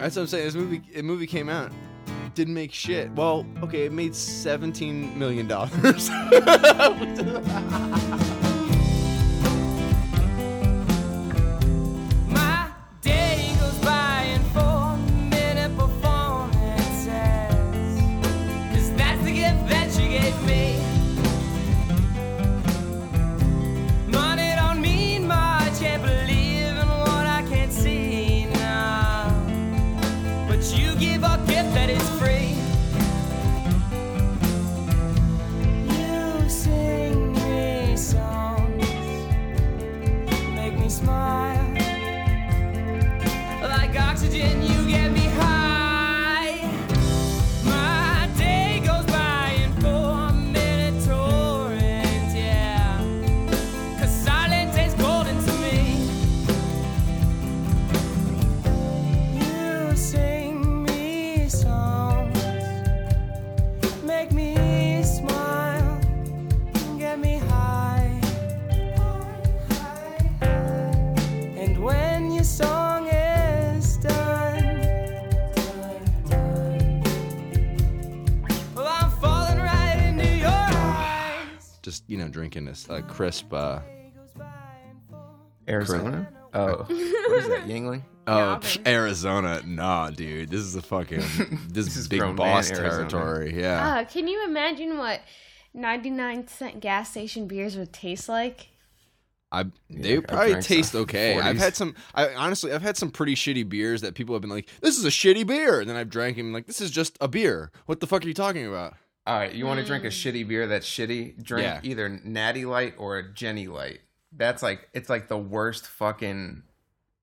That's what I'm saying. This movie, the movie came out, didn't make shit. Well, okay, it made 17 million dollars. crisp. Uh, Arizona. Oh, what is that? Yuengling. oh, pff, Arizona. Nah, dude, this is a fucking this, This is is big grown boss Arizona. territory. Yeah. Uh, can you imagine what 99 cent gas station beers would taste like? I they I probably drank some taste okay. I've had some. I honestly, I've had some pretty shitty beers that people have been like, "This is a shitty beer," and then I've drank them like, "This is just a beer." What the fuck are you talking about? All right, you want to drink a shitty beer that's shitty? Drink Yeah. either Natty Light or a Jenny Light. That's like it's like the worst fucking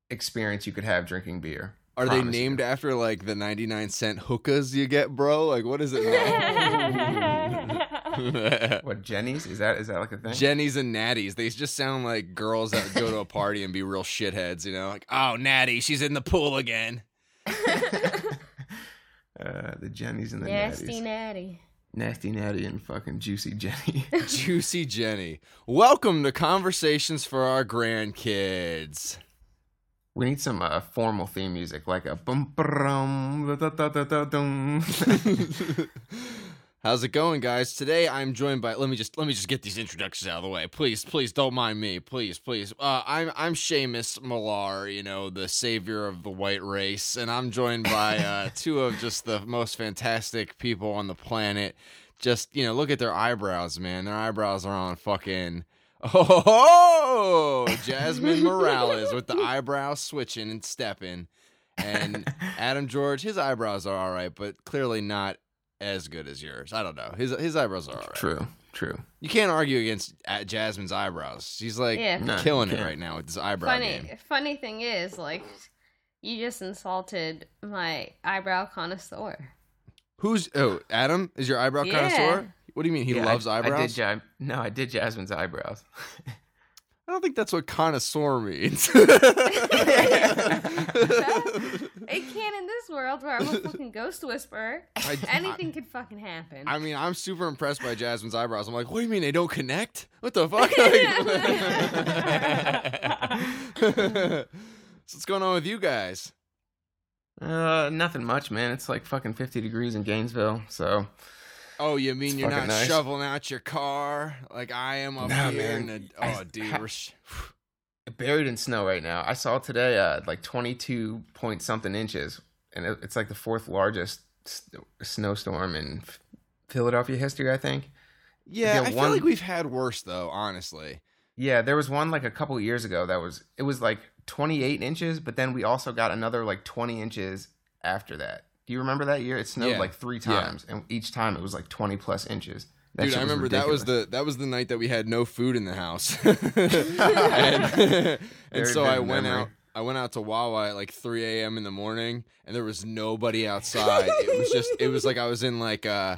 experience you could have drinking beer. Are they Promise you. named after like the ninety nine cent hookahs you get, bro? Like, what is it? What Jenny's? Is that is that like a thing? Jennies and Natties. They just sound like girls that go to a party and be real shitheads, you know? Like, oh, Natty, she's in the pool again. uh, the Jennies and the Nasty Natties. natty. Nasty Natty and fucking Juicy Jenny. Juicy Jenny. Welcome to Conversations for Our Grandkids. we need some uh, formal theme music, like a bum brum da da da da dum. How's it going, guys? Today I'm joined by let me just let me just get these introductions out of the way. Please, please don't mind me. Please, please. Uh, I'm I'm Seamus Millar, you know, the savior of the white race, and I'm joined by uh, two of just the most fantastic people on the planet. Just you know, look at their eyebrows, man. Their eyebrows are on fucking. Oh, Jasmine Morales with the eyebrows switching and stepping, and Adam George. His eyebrows are all right, but clearly not as good as yours. I don't know. His his eyebrows are all right. true, true. You can't argue against uh, Jasmine's eyebrows. She's like Yeah. No, killing you it right now with this eyebrow Funny, game. funny thing is, like, you just insulted my eyebrow connoisseur. Who's oh Adam is your eyebrow Yeah. connoisseur? What do you mean he Yeah, loves I, eyebrows? I did. Ja- no, I did Jasmine's eyebrows. I don't think that's what connoisseur means. It can in this world where I'm a fucking ghost whisperer. I- Anything could fucking happen. I mean, I'm super impressed by Jasmine's eyebrows. I'm like, what do you mean they don't connect? What the fuck? so what's going on with you guys? Uh, nothing much, man. It's like fucking 50 degrees in Gainesville, so Oh, you mean It's you're not nice. shoveling out your car like I am up Nah, here? man. In the, I- oh, dude, we're sh- buried in snow right now. I saw today uh like 22 point something inches, and it, it's like the fourth largest s- snowstorm in Philadelphia history, I think. yeah. Yeah, I feel like we've had worse though, honestly. Yeah, there was one like a couple years ago that was it was like 28 inches, but then we also got another like 20 inches after that. Do you remember that year? It snowed Yeah. like three Yeah. times, and each time it was like 20 plus inches. That Dude, I remember that was the that was the night that we had no food in the house, and, and so I went memory. out. I went out to Wawa at like 3 a.m. in the morning, and there was nobody outside. it was just, it was like I was in like, uh,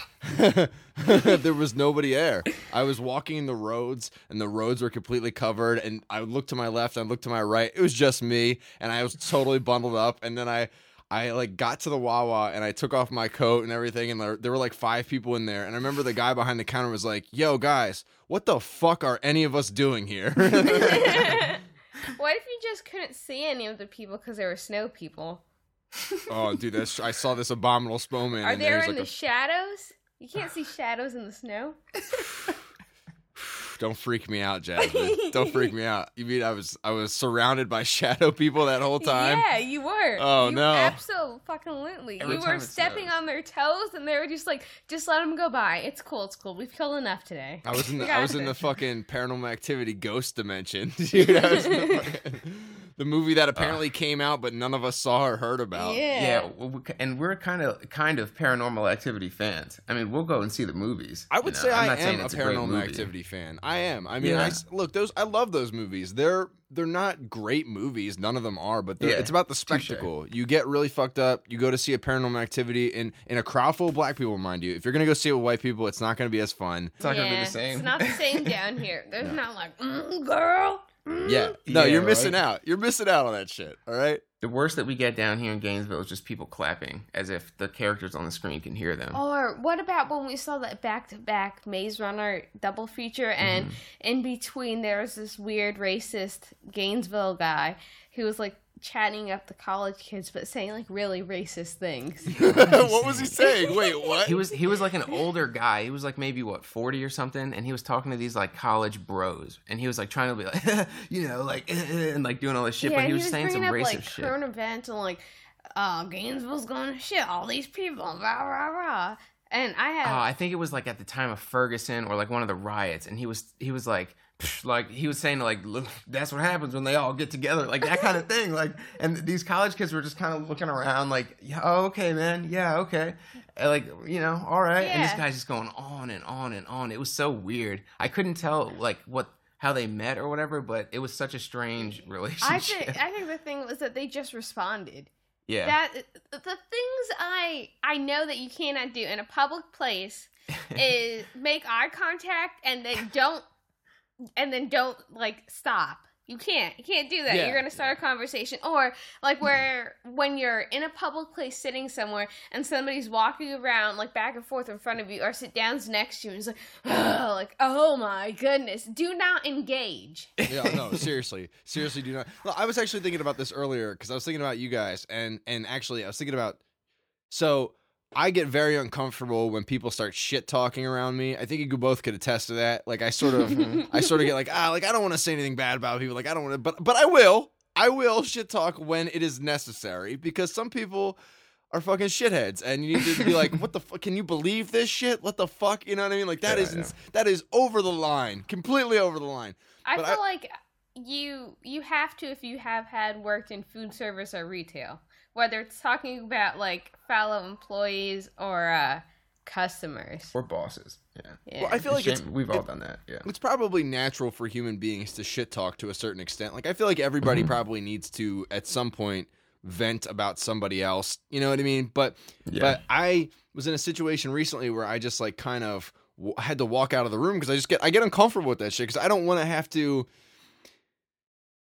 there was nobody there. I was walking the roads, and the roads were completely covered. And I looked to my left, I looked to my right. It was just me, and I was totally bundled up. And then I, I like got to the Wawa, and I took off my coat and everything, and there, there were like five people in there. And I remember the guy behind the counter was like, "Yo, guys, what the fuck are any of us doing here?" what if you just couldn't see any of the people because there were snow people? Oh, dude, that's I saw this abominable snowman. Are there in like the shadows? You can't see shadows in the snow. a, don't freak me out, Jasmine. don't freak me out. You mean I was I was surrounded by shadow people that whole time? Yeah, you were. Oh, You no. Absolutely. Every you were stepping snows. on their toes, and they were just like, "Just let them go by. It's cool. It's cool. We've killed enough today." I was in the I got was in the fucking paranormal activity ghost dimension. Dude, I was in the, fucking- the movie that apparently came out but none of us saw or heard about. Yeah. Yeah, and we're kind of kind of paranormal activity fans. I mean, we'll go and see the movies. I you would know. say I'm I am a paranormal movie. activity fan. I am. I mean, Yeah. s look those. I love those movies. They're they're not great movies. None of them are, but Yeah, it's about the touche. spectacle. You get really fucked up. You go to see a paranormal activity in in a crowd full of black people. Mind you, if you're gonna go see it with white people, it's not gonna be as fun. It's not gonna be Yeah, the same. It's not the same down here. There's not like, mm, girl. Mm." Yeah, no, Yeah, you're missing right. out. You're missing out on that shit. All right. the worst that we get down here in Gainesville is just people clapping as if the characters on the screen can hear them. Or what about when we saw that back to back Maze Runner double feature, and Mm-hmm. in between there was this weird racist Gainesville guy who was like chatting up the college kids, but saying like really racist things. what was he saying? Wait, what? He was he was like an older guy. He was like maybe what forty or something, and he was talking to these like college bros, and he was like trying to be like, you know, like and like doing all this shit, yeah, but and he was, saying some bringing racist up like shit. current events and like, uh, Gainesville's going to shit all these people, rah rah rah. And I have Oh, I think it was like at the time of Ferguson or like one of the riots, and he was he was like psh, like he was saying like look that's what happens when they all get together like that kind of thing like and these college kids were just kind of looking around like yeah oh, okay man yeah okay And, like you know all right and this guy's just going on and on and on it was so weird I couldn't tell like what how they met or whatever but it was such a strange relationship I think I think the thing was that they just responded. yeah. That the things I I know that you cannot do in a public place is make eye contact and then don't and then don't like stop. You can't. You can't do that. Yeah. You're gonna start a conversation, or like where when you're in a public place sitting somewhere and somebody's walking around like back and forth in front of you, or sit down next to you, and it's like, oh, like oh my goodness, do not engage. yeah, no, seriously, seriously, do not. Well, I was actually thinking about this earlier because I was thinking about you guys, and and actually, I was thinking about. So I get very uncomfortable when people start shit talking around me. I think you both could attest to that. Like I sort of, I sort of get like ah, like I don't want to say anything bad about people. Like I don't want to, but but I will. I will shit talk when it is necessary because some people are fucking shitheads, and you need to be like, what the fuck? Can you believe this shit? What the fuck? You know what I mean? Like that Yeah, is I know. ins- that is over the line, completely over the line. I But feel I- like you you have to if you have had worked in food service or retail, whether it's talking about like fellow employees or uh, customers. or bosses yeah, Yeah. Well, I feel like it's we've all done that yeah It's probably natural for human beings to shit talk to a certain extent. Like I feel like everybody Mhm. probably needs to at some point vent about somebody else. You know what I mean? But yeah but I was in a situation recently where I just like kind of w- had to walk out of the room because I just get I get uncomfortable with that shit because I don't want to have to.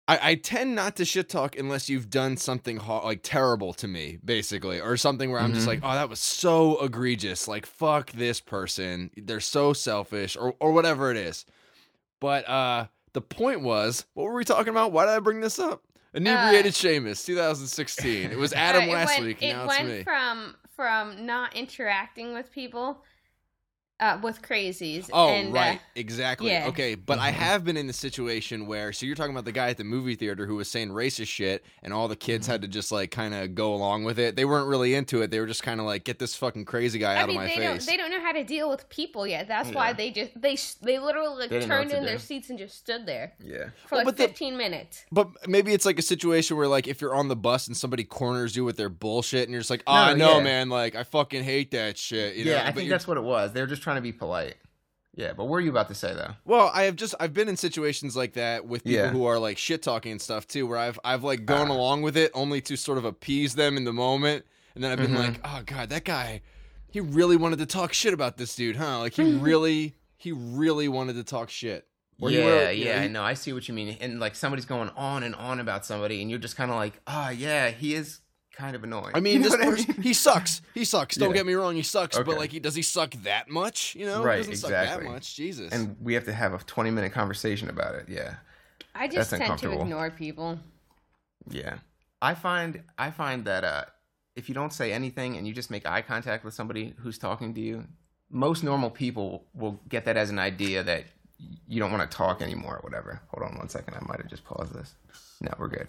I, I tend not to shit talk unless you've done something ho- like terrible to me, basically, or something where I'm just Mhm. like, oh, that was so egregious. Like, fuck this person. They're so selfish, or or whatever it is. But uh the point was, what were we talking about? Why did I bring this up? Inebriated Seamus, 2016. It was Adam Uh, it last went, week. It now it's went me. from from not interacting with people, uh, with crazies. Oh, and, right. Uh, exactly. yeah. Okay, but I Mhm. have been in the situation where so you're talking about the guy at the movie theater who was saying racist shit and all the kids Mm-hmm. had to just like kind of go along with it. They weren't really into it. They were just kind of like get this fucking crazy guy I out mean, of my they face. don't they don't know how to deal with people yet. That's why they just they they literally like, They turned what to in their seats and just stood there yeah for Well, like but the- 15 minutes. but maybe it's like a situation where like if you're on the bus and somebody corners you with their bullshit and you're just like, "Oh, No, I know, yeah. man, like I fucking hate that shit." You know? yeah, I But think that's what it was. They were just trying to be polite. Yeah, but what were you about to say though? Well, I have just I've been in situations like that with people Yeah. who are like shit talking and stuff too, where I've I've like gone Ah. along with it only to sort of appease them in the moment, and then I've been Mhm. like, oh god, that guy, he really wanted to talk shit about this dude, huh? Like he really he really wanted to talk shit. Or yeah, were- yeah, he- I know. I see what you mean. And like somebody's going on and on about somebody, and you're just kind of like, ah, yeah, he is kind of annoying. I mean, You know this what I mean? he sucks. He sucks. Don't Yeah. get me wrong, he sucks. But like, he does he suck that much? You know, Right, he doesn't suck exactly. that much. Jesus. and we have to have a 20 minute conversation about it. Yeah, I just That's tend to ignore people. yeah. I find I find that uh, if you don't say anything and you just make eye contact with somebody who's talking to you, most normal people will get that as an idea that you don't want to talk anymore or whatever. Hold on one second. I might have just paused this. No, we're good.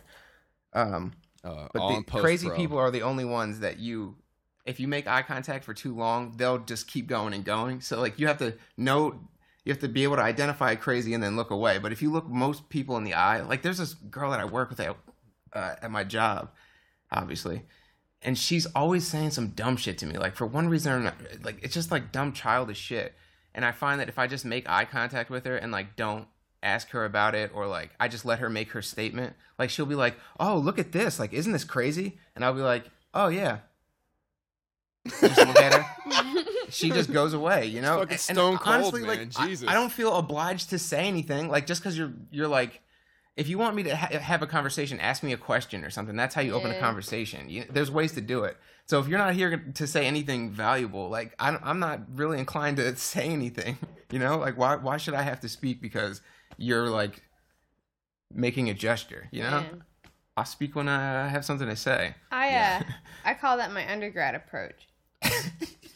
Um, Uh, but the crazy people are the only ones that you, if you make eye contact for too long, they'll just keep going and going. So like you have to know, you have to be able to identify crazy and then look away. But if you look most people in the eye, like there's this girl that I work with at, uh, at my job, obviously, and she's always saying some dumb shit to me. Like for one reason or another, like it's just like dumb childish shit. And I find that if I just make eye contact with her and like don't ask her about it or like I just let her make her statement, like she'll be like, "Oh, look at this! Like, isn't this crazy?" And I'll be like, "Oh yeah." Just look at her. She just goes away, you know. fucking And- stone cold, honestly, man. like, Jesus. I, don't feel obliged to say anything. Like, just because you're you're like, if you want me to ha- have a conversation, ask me a question or something. That's how you open a conversation. You, there's ways to do it. So if you're not here to say anything valuable, like I, don't- I'm not really inclined to say anything. You know, like why why should I have to speak because you're like making a gesture? You know, Yeah. I'll speak when I have something to say. I uh, I call that my undergrad approach.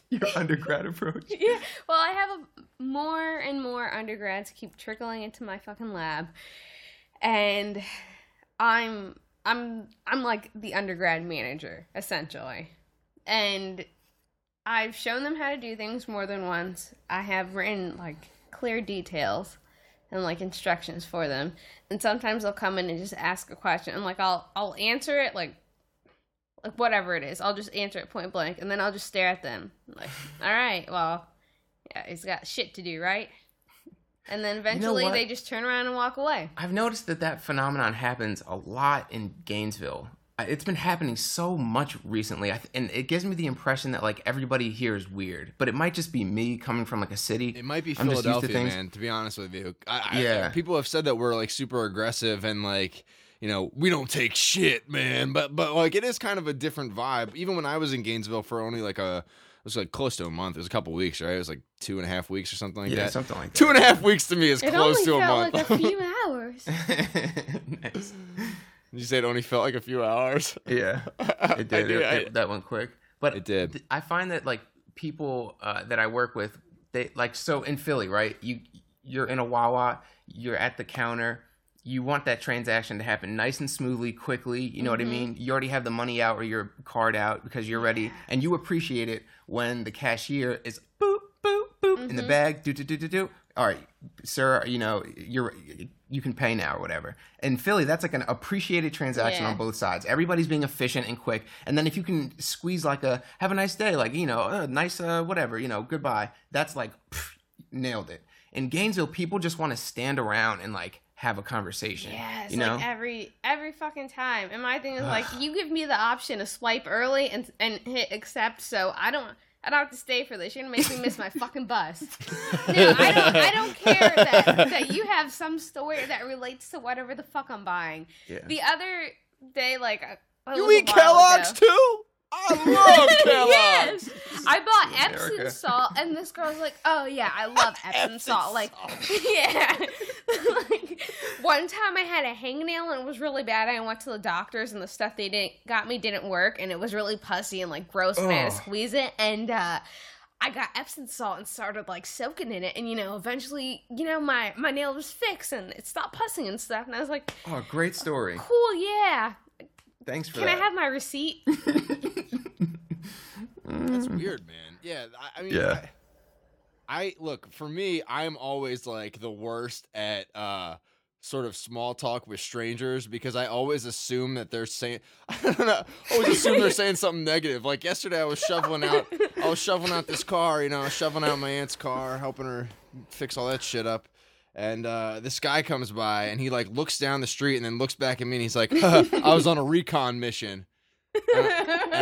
Your undergrad approach. Yeah. Well, I have a, more and more undergrads keep trickling into my fucking lab, and I'm I'm I'm like the undergrad manager essentially, and I've shown them how to do things more than once. I have written like clear details and like instructions for them, and sometimes they'll come in and just ask a question, and like I'll I'll answer it like like whatever it is. I'll just answer it point blank, and then I'll just stare at them like, all right, well, yeah, he's got shit to do, right? And then eventually what? they just turn around and walk away. I've noticed that that phenomenon happens a lot in Gainesville. I- It's been happening so much recently, I th- and it gives me the impression that like everybody here is weird. But it might just be me coming from like a city. It might be I'm just used to Philadelphia, man. To be honest with you, I, I, Yeah. people have said that we're like super aggressive and like you know we don't take shit, man. But but like it is kind of a different vibe. Even when I was in Gainesville for only like a it was like close to a month. It was a couple weeks, right? It was like two and a half weeks or something like yeah, that. something like Two and a half weeks to me is It close only to a felt month. like a few hours. nice. You say it only felt like a few hours. Yeah, it did. do, It- I- it- that went quick, but It did. th- I find that like people uh, that I work with, they like so in Philly, right? You you're in a Wawa, you're at the counter. You want that transaction to happen nice and smoothly, quickly. You know what I mean? You already have the money out or your card out because you're ready, and you appreciate it when the cashier is boop boop boop in the bag. Do do do do do. All right, sir. You know you're you can pay now or whatever. In Philly, that's like an appreciated transaction Yeah. on both sides. Everybody's being efficient and quick, and then if you can squeeze like a have a nice day, like you know, uh, nice uh, whatever, you know, goodbye. That's like pff, nailed it. In Gainesville, people just want to stand around and like have a conversation. Yes, you know. like every every fucking time. And my thing is like, you give me the option to swipe early and and hit accept, so I don't. I don't have to stay for this. You're gonna make me miss my fucking bus. No, I don't. I don't care that, that you have some story that relates to whatever the fuck I'm buying. yeah. The other day, like uh, it You eat Kellogg's ago. too? I love Kellogg's. yes, I bought Epsom America. salt, and this girl's like, "Oh yeah, I love Epsom salt." Like, yeah. like one time I had a hangnail and it was really bad. I went to the doctors, and the stuff they didn't got me didn't work, and it was really pussy and like gross, and I had to squeeze it, and uh, I got Epsom salt and started like soaking in it, and you know, eventually, you know, my my nail was fixed and it stopped pussing and stuff, and I was like, Oh, great story. "Cool, yeah." Thanks for Can I have my receipt? That's weird, man. Yeah, I, I mean, Yeah. I, I look for me. I'm always like the worst at uh sort of small talk with strangers because I always assume that they're saying. I don't know. Always assume they're saying something negative. Like yesterday, I was shoveling out. I was shoveling out this car. You know, I was shoveling out my aunt's car, helping her fix all that shit up. And uh, this guy comes by and he like looks down the street and then looks back at me and he's like, "I was on a recon mission." and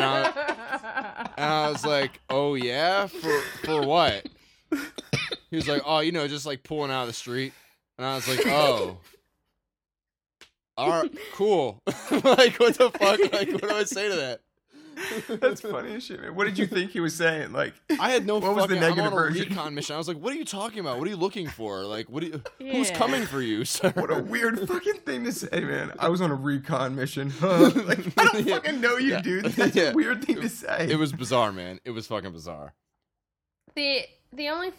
I, and I was like, "Oh yeah, for for what?" He was like, "Oh, you know, just like pulling out of the street." And I was like, "Oh, all right, cool." like, what the fuck? Like, what do I say to that? That's funny as shit, man. What did you think he was saying? Like, I had no What was the negative I'm on a version? recon mission. I was like, "What are you talking about? What are you looking for? Like, what? Are you, Who's coming for you, sir?" what a weird fucking thing to say, man. I was on a recon mission. Like, I don't Yeah. fucking know you, Yeah. dude. That's Yeah. a weird thing to say. It was bizarre, man. It was fucking bizarre. the the only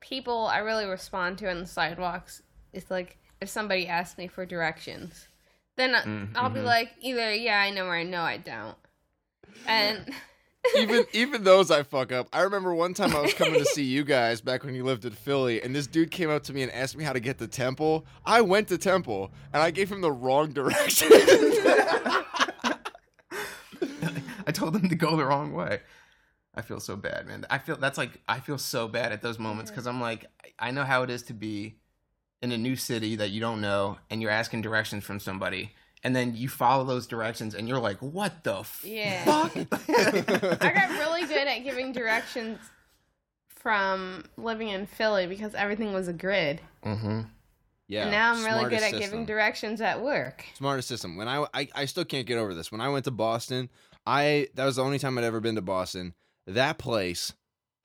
people I really respond to on the sidewalks is like if somebody asks me for directions. Then I- Mm, I'll be mhm. like either yeah I know or no I don't. And even even those I fuck up. I remember one time I was coming to see you guys back when you lived in Philly, and this dude came up to me and asked me how to get to Temple. I went to Temple, and I gave him the wrong direction. I told them to go the wrong way. I feel so bad, man. I feel that's like I feel so bad at those moments because I'm like I know how it is to be in a new city that you don't know and you're asking directions from somebody and then you follow those directions and you're like, what the Yeah. fuck? I got really good at giving directions from living in Philly because everything was a grid. mm-hmm. yeah, and now I'm really good at system. giving directions at work. smartest system. When I, I I still can't get over this. When I went to Boston, I that was the only time I'd ever been to Boston. That place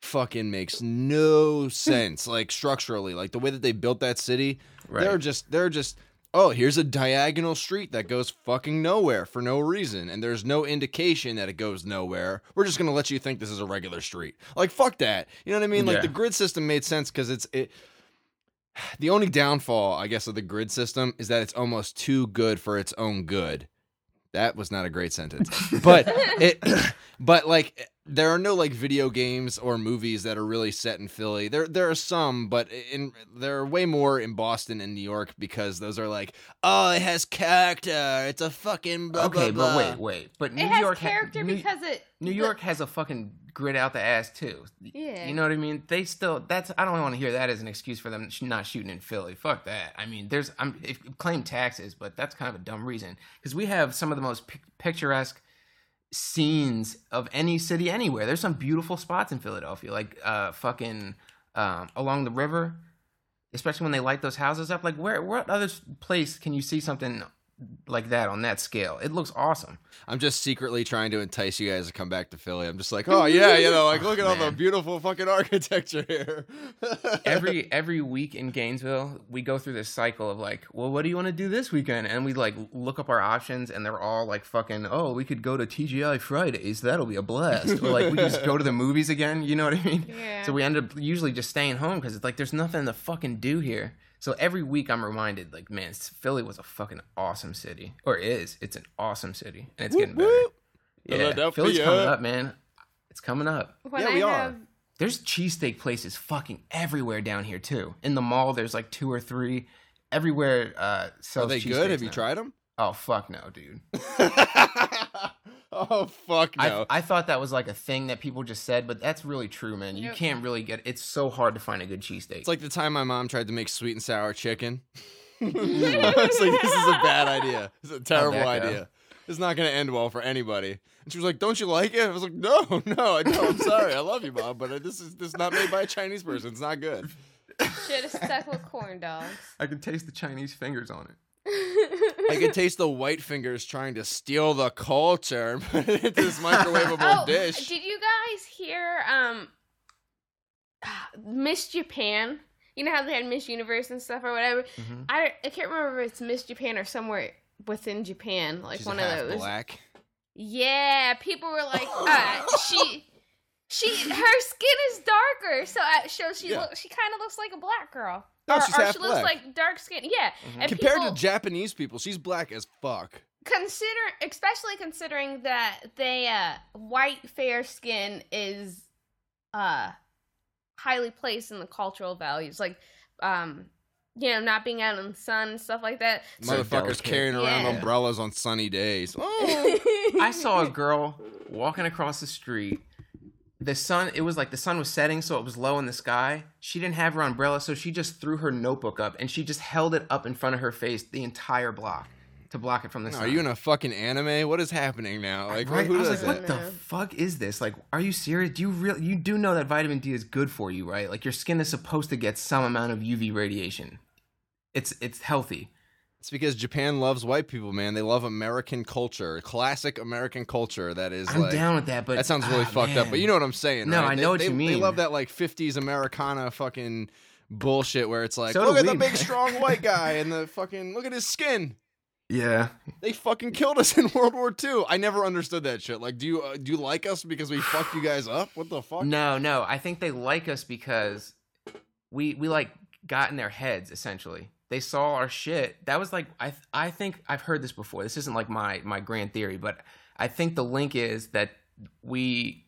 fucking makes no sense like structurally like the way that they built that city Right. they're just they're just oh here's a diagonal street that goes fucking nowhere for no reason and there's no indication that it goes nowhere. We're just gonna let you think this is a regular street. Like fuck that. You know what i mean? Like Yeah. the grid system made sense because it's it the only downfall i guess of the grid system is that it's almost too good for its own good. That was not a great sentence. But it but like there are no like video games or movies that are really set in Philly. There there are some, but in there are way more in Boston and New York because those are like, oh, it has character. It's a fucking blah, okay, blah, but blah." wait, wait. But New it has York ha- character New, because it New York has a fucking grit out the ass too. Yeah. You know what I mean? They still that's I don't want to hear that as an excuse for them not shooting in Philly. Fuck that. I mean, there's I'm if, claim taxes, but that's kind of a dumb reason because we have some of the most pic- picturesque scenes of any city anywhere. There's some beautiful spots in Philadelphia, like uh fucking um, along the river, especially when they light those houses up. Like where what other place can you see something like that on that scale? It looks awesome. I'm just secretly trying to entice you guys to come back to Philly. I'm just like, oh yeah, you know, like look at all the beautiful fucking architecture here. every every week in Gainesville, we go through this cycle of like, well, what do you want to do this weekend? And we like look up our options, and they're all like, fucking, oh, we could go to TGI Fridays. That'll be a blast. or like we just go to the movies again. You know what I mean? Yeah. So we end up usually just staying home because it's like there's nothing to fucking do here. So every week I'm reminded, like, man, Philly was a fucking awesome city, or is. It's an awesome city, and it's getting better. whoop. Yeah, Philadelphia. Philly's coming up, man. It's coming up. when Yeah, I we are. have There's cheesesteak places fucking everywhere down here too. In the mall, there's like two or three. Everywhere uh, Are they cheesesteaks good? Have you tried them? Oh fuck no, dude. oh fuck no. I, I thought that was like a thing that people just said, but that's really true, man. You Nope. can't really get. It's so hard to find a good cheesesteak. It's like the time my mom tried to make sweet and sour chicken. it's like this is a bad idea. It's a terrible that go? idea. It's not going to end well for anybody. And she was like, "Don't you like it?" I was like, "No, no, I don't. I'm sorry. I love you, mom, but this is this is not made by a Chinese person. It's not good." should have stuck with corn dogs. I can taste the Chinese fingers on it. I could taste the white fingers trying to steal the culture and put it into this microwavable oh, dish. did you guys hear um Miss Japan? You know how they had Miss Universe and stuff or whatever. Mhm. I I can't remember if it's Miss Japan or somewhere within Japan, like She's one of those. black. Yeah, people were like, uh, she, she, her skin is darker, so I, so she Yeah. look, she kind of looks like a black girl. No, or, she's or half she looks like dark skin. Yeah, and Compared people to Japanese people, she's black as fuck. consider, especially considering that they uh, white fair skin is uh highly placed in the cultural values, like um, you know, not being out in the sun and stuff like that. So Motherfuckers delicate. carrying around Yeah. umbrellas on sunny days. Oh. I saw a girl walking across the street. The sun, it was like the sun was setting, so it was low in the sky. She didn't have her umbrella, so she just threw her notebook up and she just held it up in front of her face the entire block to block it from the sun. Are you in a fucking anime? What is happening now? Like, Right? who I was does like, that? what the fuck is this? Like, are you serious? Do you really? You do know that vitamin D is good for you, right? Like, your skin is supposed to get some amount of UV radiation. It's it's healthy. It's because Japan loves white people, man. They love American culture, classic American culture. That is I'm like down with that, but that sounds really ah, fucked up. But you know what I'm saying? No, right? I They- know what they- you They mean. love that like '50s Americana fucking bullshit where it's like, So look at the we, big man. strong white guy and the fucking look at his skin. Yeah, They fucking killed us in World War II. I never understood that shit. Like, do you uh, do you like us because we fucked you guys up? What the fuck? no, no. I think they like us because we we like got in their heads essentially. They saw our shit. That was like I I think I've heard this before. This isn't like my my grand theory, but I think the link is that we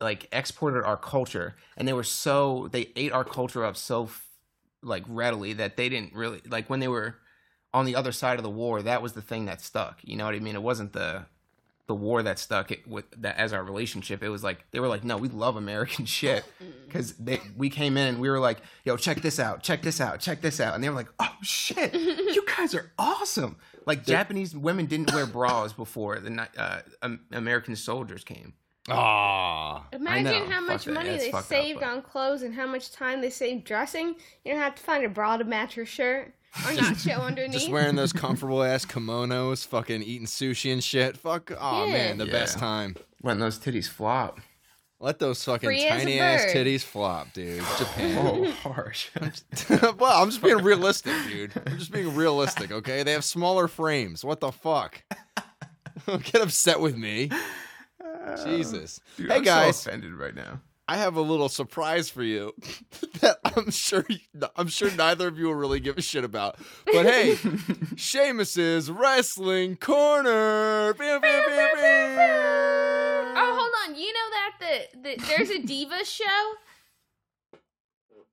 like exported our culture and they were so they ate our culture up so like readily that they didn't really like when they were on the other side of the war that was the thing that stuck you know what i mean it wasn't the the war that stuck it with that as our relationship it was like they were like no we love american shit. Because they we came in and we were like yo check this out check this out check this out. And they were like oh shit you guys are awesome. Like japanese women didn't wear bras before the uh, um, american soldiers came. Ah, Imagine know. how Fuck much that. money That's they fucked up, saved but- on clothes and how much time they saved dressing. You don't have to find a bra to match your shirt or not show underneath. just wearing those comfortable ass kimonos, fucking eating sushi and shit. Fuck. Oh Yeah. man, the Yeah. best time. when those titties flop Let those fucking Free as tiny ass titties flop, dude. Japan. oh harsh well, I'm just being realistic, dude. I'm just being realistic, okay? They have smaller frames. What the fuck? Don't get upset with me. Jesus. Dude, hey I'm guys, so offended right now I have a little surprise for you that I'm sure I'm sure neither of you will really give a shit about. But hey, Seamus's wrestling corner. Bam, bam, bam, bam. Oh, hold on. You know that the, the there's a diva show?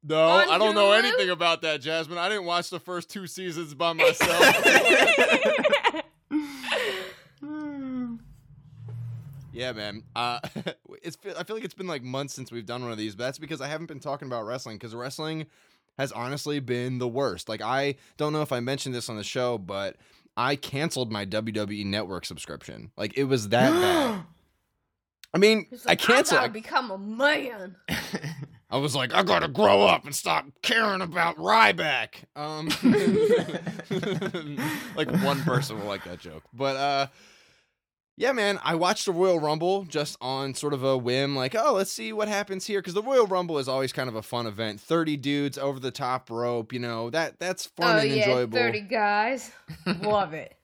No, On I don't know anything about that, Jasmine. I didn't watch the first two seasons by myself. Hmm. Yeah, man. Uh, it's I feel like it's been like months since we've done one of these, but that's because I haven't been talking about wrestling because wrestling has honestly been the worst. Like I don't know if I mentioned this on the show, but I canceled my WWE Network subscription. Like it was that bad. I mean, It's I like, canceled. I gotta become a man. I was like, I gotta grow up and stop caring about Ryback. Um, like one person will like that joke, but uh, yeah, man, I watched the Royal Rumble just on sort of a whim, like, oh, let's see what happens here, because the Royal Rumble is always kind of a fun event. Thirty dudes over the top rope, you know that that's fun oh and yeah, enjoyable. thirty guys. Love it.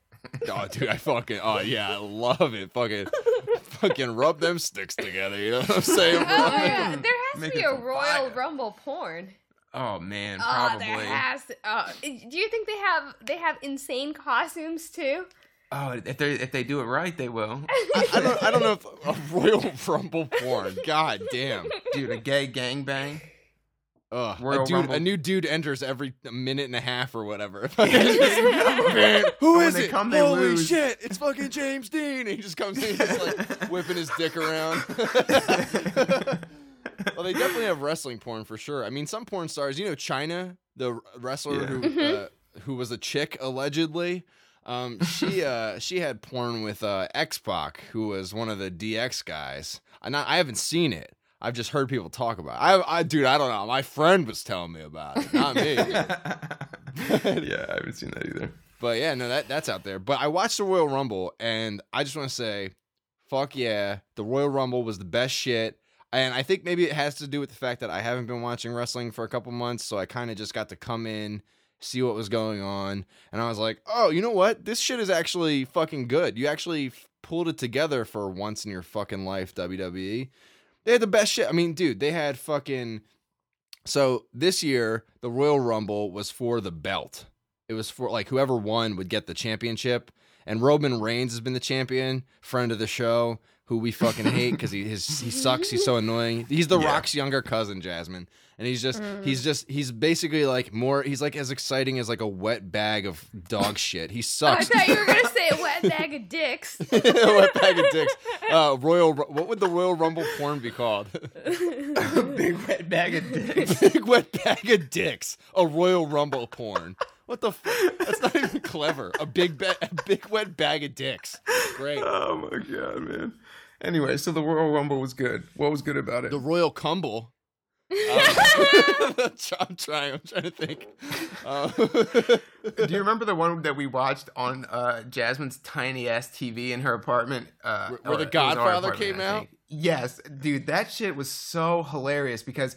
Oh, dude, I fucking, oh yeah, I love it. Fucking, fucking rub them sticks together. You know what I'm saying? Oh yeah, there has Make to be a Royal fire. Rumble porn. Oh man, probably. Oh, there has to. Oh, eh, do you think they have they have insane costumes too? Oh, if they if they do it right, they will. I, I don't, I don't know if a Royal Rumble porn. God damn. Dude, a gay gangbang. Ugh, Royal a dude, Rumble. a new dude enters every minute and a half or whatever. Who is it? come, Holy lose. shit! It's fucking James Dean. He just comes in, just like whipping his dick around. well, they definitely have wrestling porn for sure. I mean, some porn stars, you know, Chyna, the wrestler Yeah. who Mhm. uh, who was a chick allegedly. Um, she uh, she had porn with uh, X Pac, who was one of the DX guys. I not I haven't seen it. I've just heard people talk about. It. I, I, dude, I don't know. My friend was telling me about it, not me. yeah, I haven't seen that either. But yeah, no, that that's out there. But I watched the Royal Rumble, and I just want to say, fuck yeah, the Royal Rumble was the best shit. And I think maybe it has to do with the fact that I haven't been watching wrestling for a couple months, so I kind of just got to come in, see what was going on, and I was like, oh, you know what? This shit is actually fucking good. You actually f- pulled it together for once in your fucking life, WWE. They had the best shit. I mean, dude, they had fucking. So this year, the Royal Rumble was for the belt. It was for like whoever won would get the championship. And Roman Reigns has been the champion, friend of the show, who we fucking hate because he his, he sucks. He's so annoying. He's the Yeah. Rock's younger cousin, Jasmine, and he's just he's just he's basically like more. He's like as exciting as like a wet bag of dog shit. He sucks. I sucks. thought you were gonna say a wet bag of dicks. wet bag of dicks. Uh, Royal. What would the Royal Rumble porn be called? A big wet bag of dicks. big wet bag of dicks. A Royal Rumble porn. What the? F- That's not even clever. A big ba- a big wet bag of dicks. Great. oh my god, man. Anyway, so the Royal Rumble was good. What was good about it? The Royal Cumble. Um, I'm trying. I'm trying to think. Uh, Do you remember the one that we watched on uh, Jasmine's tiny ass TV in her apartment? Uh, Where- where The it was our Godfather came out? Yes, dude, that shit was so hilarious because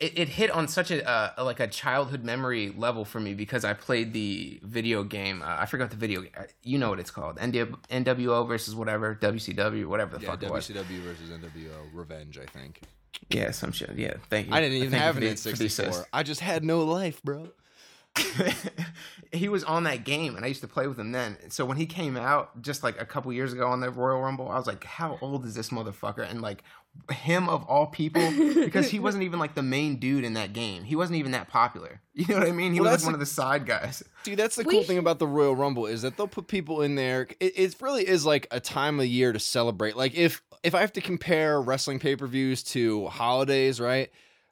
it, it hit on such a uh, like a childhood memory level for me because I played the video game. Uh, I forgot the video. game. You know what it's called? NW, NWO versus whatever WCW, whatever the yeah, fuck it was. WCW versus NWO Revenge. I think. Yeah, some shit. Yeah, thank you. I didn't even Thank have for an the- for the N64. I just had no life, bro. he was on that game and I used to play with him then. So when he came out just like a couple years ago on the Royal Rumble, I was like, how old is this motherfucker? And like him of all people, because he wasn't even like the main dude in that game. He wasn't even that popular. You know what I mean? He Well, was that's like one the- of the side guys. Dude, that's the We cool sh- thing about the Royal Rumble is that they'll put people in there. It, it really is like a time of year to celebrate. Like if if I have to compare wrestling pay per views to holidays, right?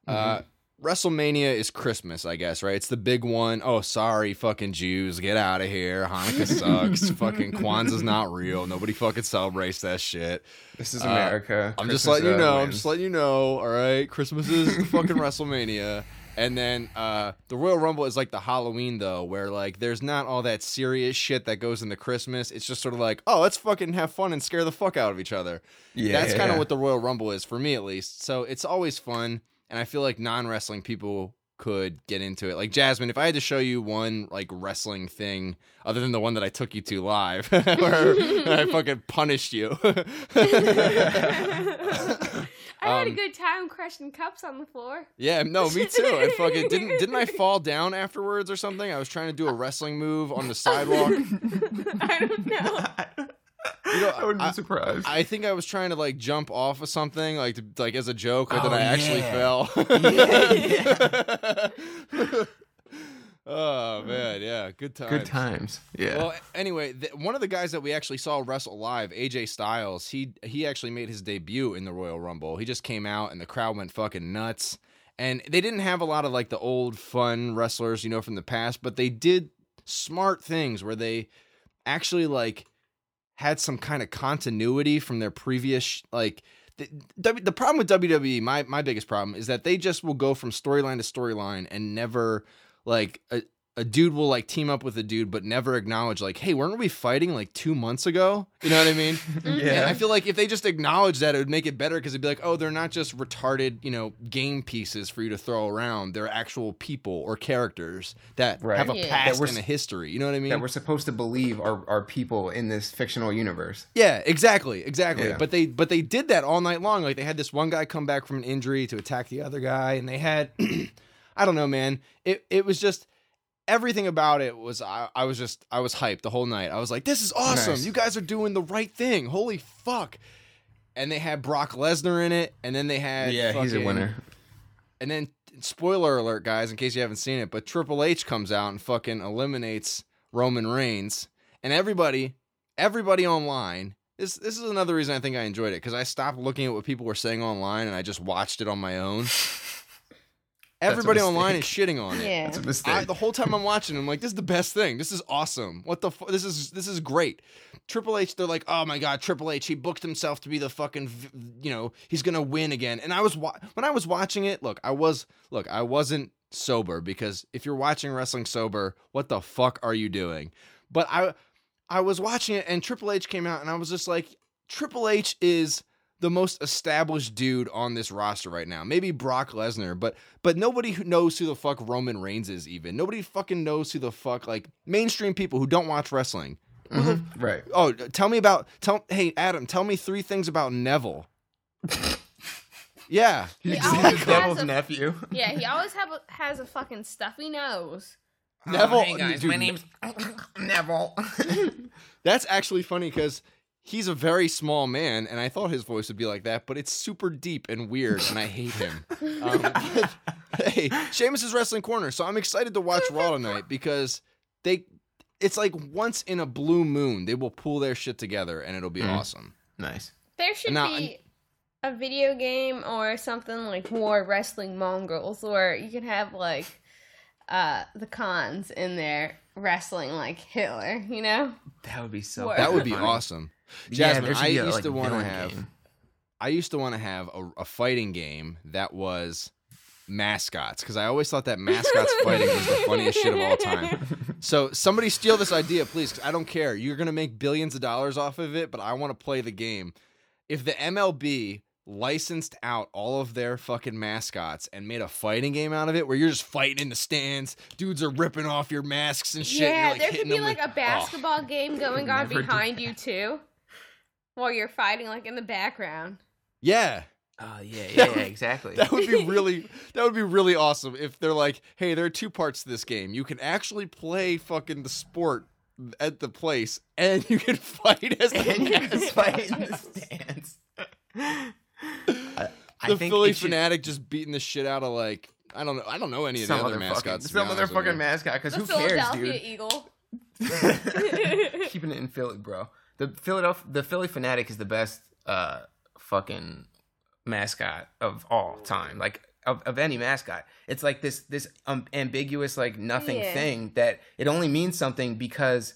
Uh, WrestleMania is Christmas, I guess, right? It's the big one. Oh, sorry, fucking Jews, get out of here. Hanukkah sucks. fucking Kwanzaa's not real. Nobody fucking celebrates that shit. This is Uh, America. I'm just letting you uh, know. I'm just letting you know. All right, Christmas is the fucking WrestleMania, and then uh, the Royal Rumble is like the Halloween though, where like there's not all that serious shit that goes into Christmas. It's just sort of like, oh, let's fucking have fun and scare the fuck out of each other. yeah, That's yeah, kind of yeah. what the Royal Rumble is for me, at least. So it's always fun, and I feel like non wrestling people could get into it. Like Jasmine, if I had to show you one like wrestling thing other than the one that I took you to live, where I fucking punished you. I had a Um, good time crushing cups on the floor. Yeah, no, me too. And fucking didn't didn't I fall down afterwards or something? I was trying to do a wrestling move on the sidewalk. I don't know. You know, I wouldn't I- be surprised. I think I was trying to like jump off of something, like to, like as a joke, but then Oh, I actually yeah. fell. oh man, yeah, good times. Good times. Yeah. Well, anyway, th- one of the guys that we actually saw wrestle live, AJ Styles, he he actually made his debut in the Royal Rumble. He just came out and the crowd went fucking nuts. And they didn't have a lot of like the old fun wrestlers, you know, from the past, but they did smart things where they actually like had some kind of continuity from their previous like the, the problem with WWE, my my biggest problem is that they just will go from storyline to storyline and never like a, a dude will like team up with a dude but never acknowledge like hey weren't we fighting like two months ago you know what i mean mm-hmm. and yeah. i feel like if they just acknowledge that it would make it better because it'd be like oh they're not just retarded you know game pieces for you to throw around they're actual people or characters that Right. have a Yeah. past and a history you know what i mean that we're supposed to believe are, are people in this fictional universe. yeah, exactly, exactly. Yeah. But they but they did that all night long. Like they had this one guy come back from an injury to attack the other guy, and they had I don't know, man. It it was just everything about it was I, I was just I was hyped the whole night. I was like, this is awesome. Nice. You guys are doing the right thing. Holy fuck. And they had Brock Lesnar in it, and then they had Yeah, he's a winner. And then spoiler alert, guys, in case you haven't seen it, but Triple H comes out and fucking eliminates Roman Reigns, and everybody, everybody online. This this is another reason I think I enjoyed it because I stopped looking at what people were saying online and I just watched it on my own. Everybody online is shitting on it. Yeah. That's a mistake. I, the whole time I'm watching, I'm like, this is the best thing. This is awesome. What the? Fu- this is this is great. Triple H, they're like, oh my god, Triple H, he booked himself to be the fucking, you know, he's gonna win again. And I was wa- when I was watching it. Look, I was look, I wasn't sober because if you're watching wrestling sober, what the fuck are you doing? But I, I was watching it, and Triple H came out, and I was just like, Triple H is the most established dude on this roster right now. Maybe Brock Lesnar, but but nobody who knows who the fuck Roman Reigns is even. Nobody fucking knows who the fuck like mainstream people who don't watch wrestling. Who the- Mhm. Right. oh, tell me about tell hey Adam, tell me three things about Neville. yeah. He He's always the a- nephew. Yeah, he always have a, has a fucking stuffy nose. Neville- Oh, hey guys, dude, my name's Neville. That's actually funny because he's a very small man, and I thought his voice would be like that, but it's super deep and weird, and I hate him. Um, but, hey, Seamus's Wrestling Corner. So I'm excited to watch Raw tonight because they, it's like once in a blue moon, they will pull their shit together, and it'll be Mm. awesome. nice. There should Now, be a video game or something like more wrestling mongrels where you can have like uh the cons in there wrestling like Hitler, you know? That would be so. That That would be awesome. Yeah, Jasmine, there should I be a, used like, to want to villain have. I used to want to have a, a fighting game that was mascots because I always thought that mascots fighting was the funniest shit of all time. So somebody steal this idea, please. 'cause I don't care. You're gonna make billions of dollars off of it, but I want to play the game. If the MLB licensed out all of their fucking mascots and made a fighting game out of it, where you're just fighting in the stands, dudes are ripping off your masks and shit. yeah, you're, like, there could be like with- a Oh. basketball game going on behind you too, while you're fighting like in the background. Yeah. Oh yeah, yeah, yeah, exactly. That would be really that would be really awesome if they're like, hey, there are two parts to this game. You can actually play fucking the sport at the place, and you can fight as the and you can mascot. fight in the stands. I, I the think Philly it should- fanatic just beating the shit out of like I don't know I don't know any of the other other mascots. to be some other fucking mascot. Because who cares, Philadelphia dude? Eagle. Keeping it in Philly, bro. The Philadelphia, the Phillie Phanatic is the best uh fucking mascot of all time. Like of, of any mascot, it's like this this um, ambiguous like nothing Yeah. thing that it only means something because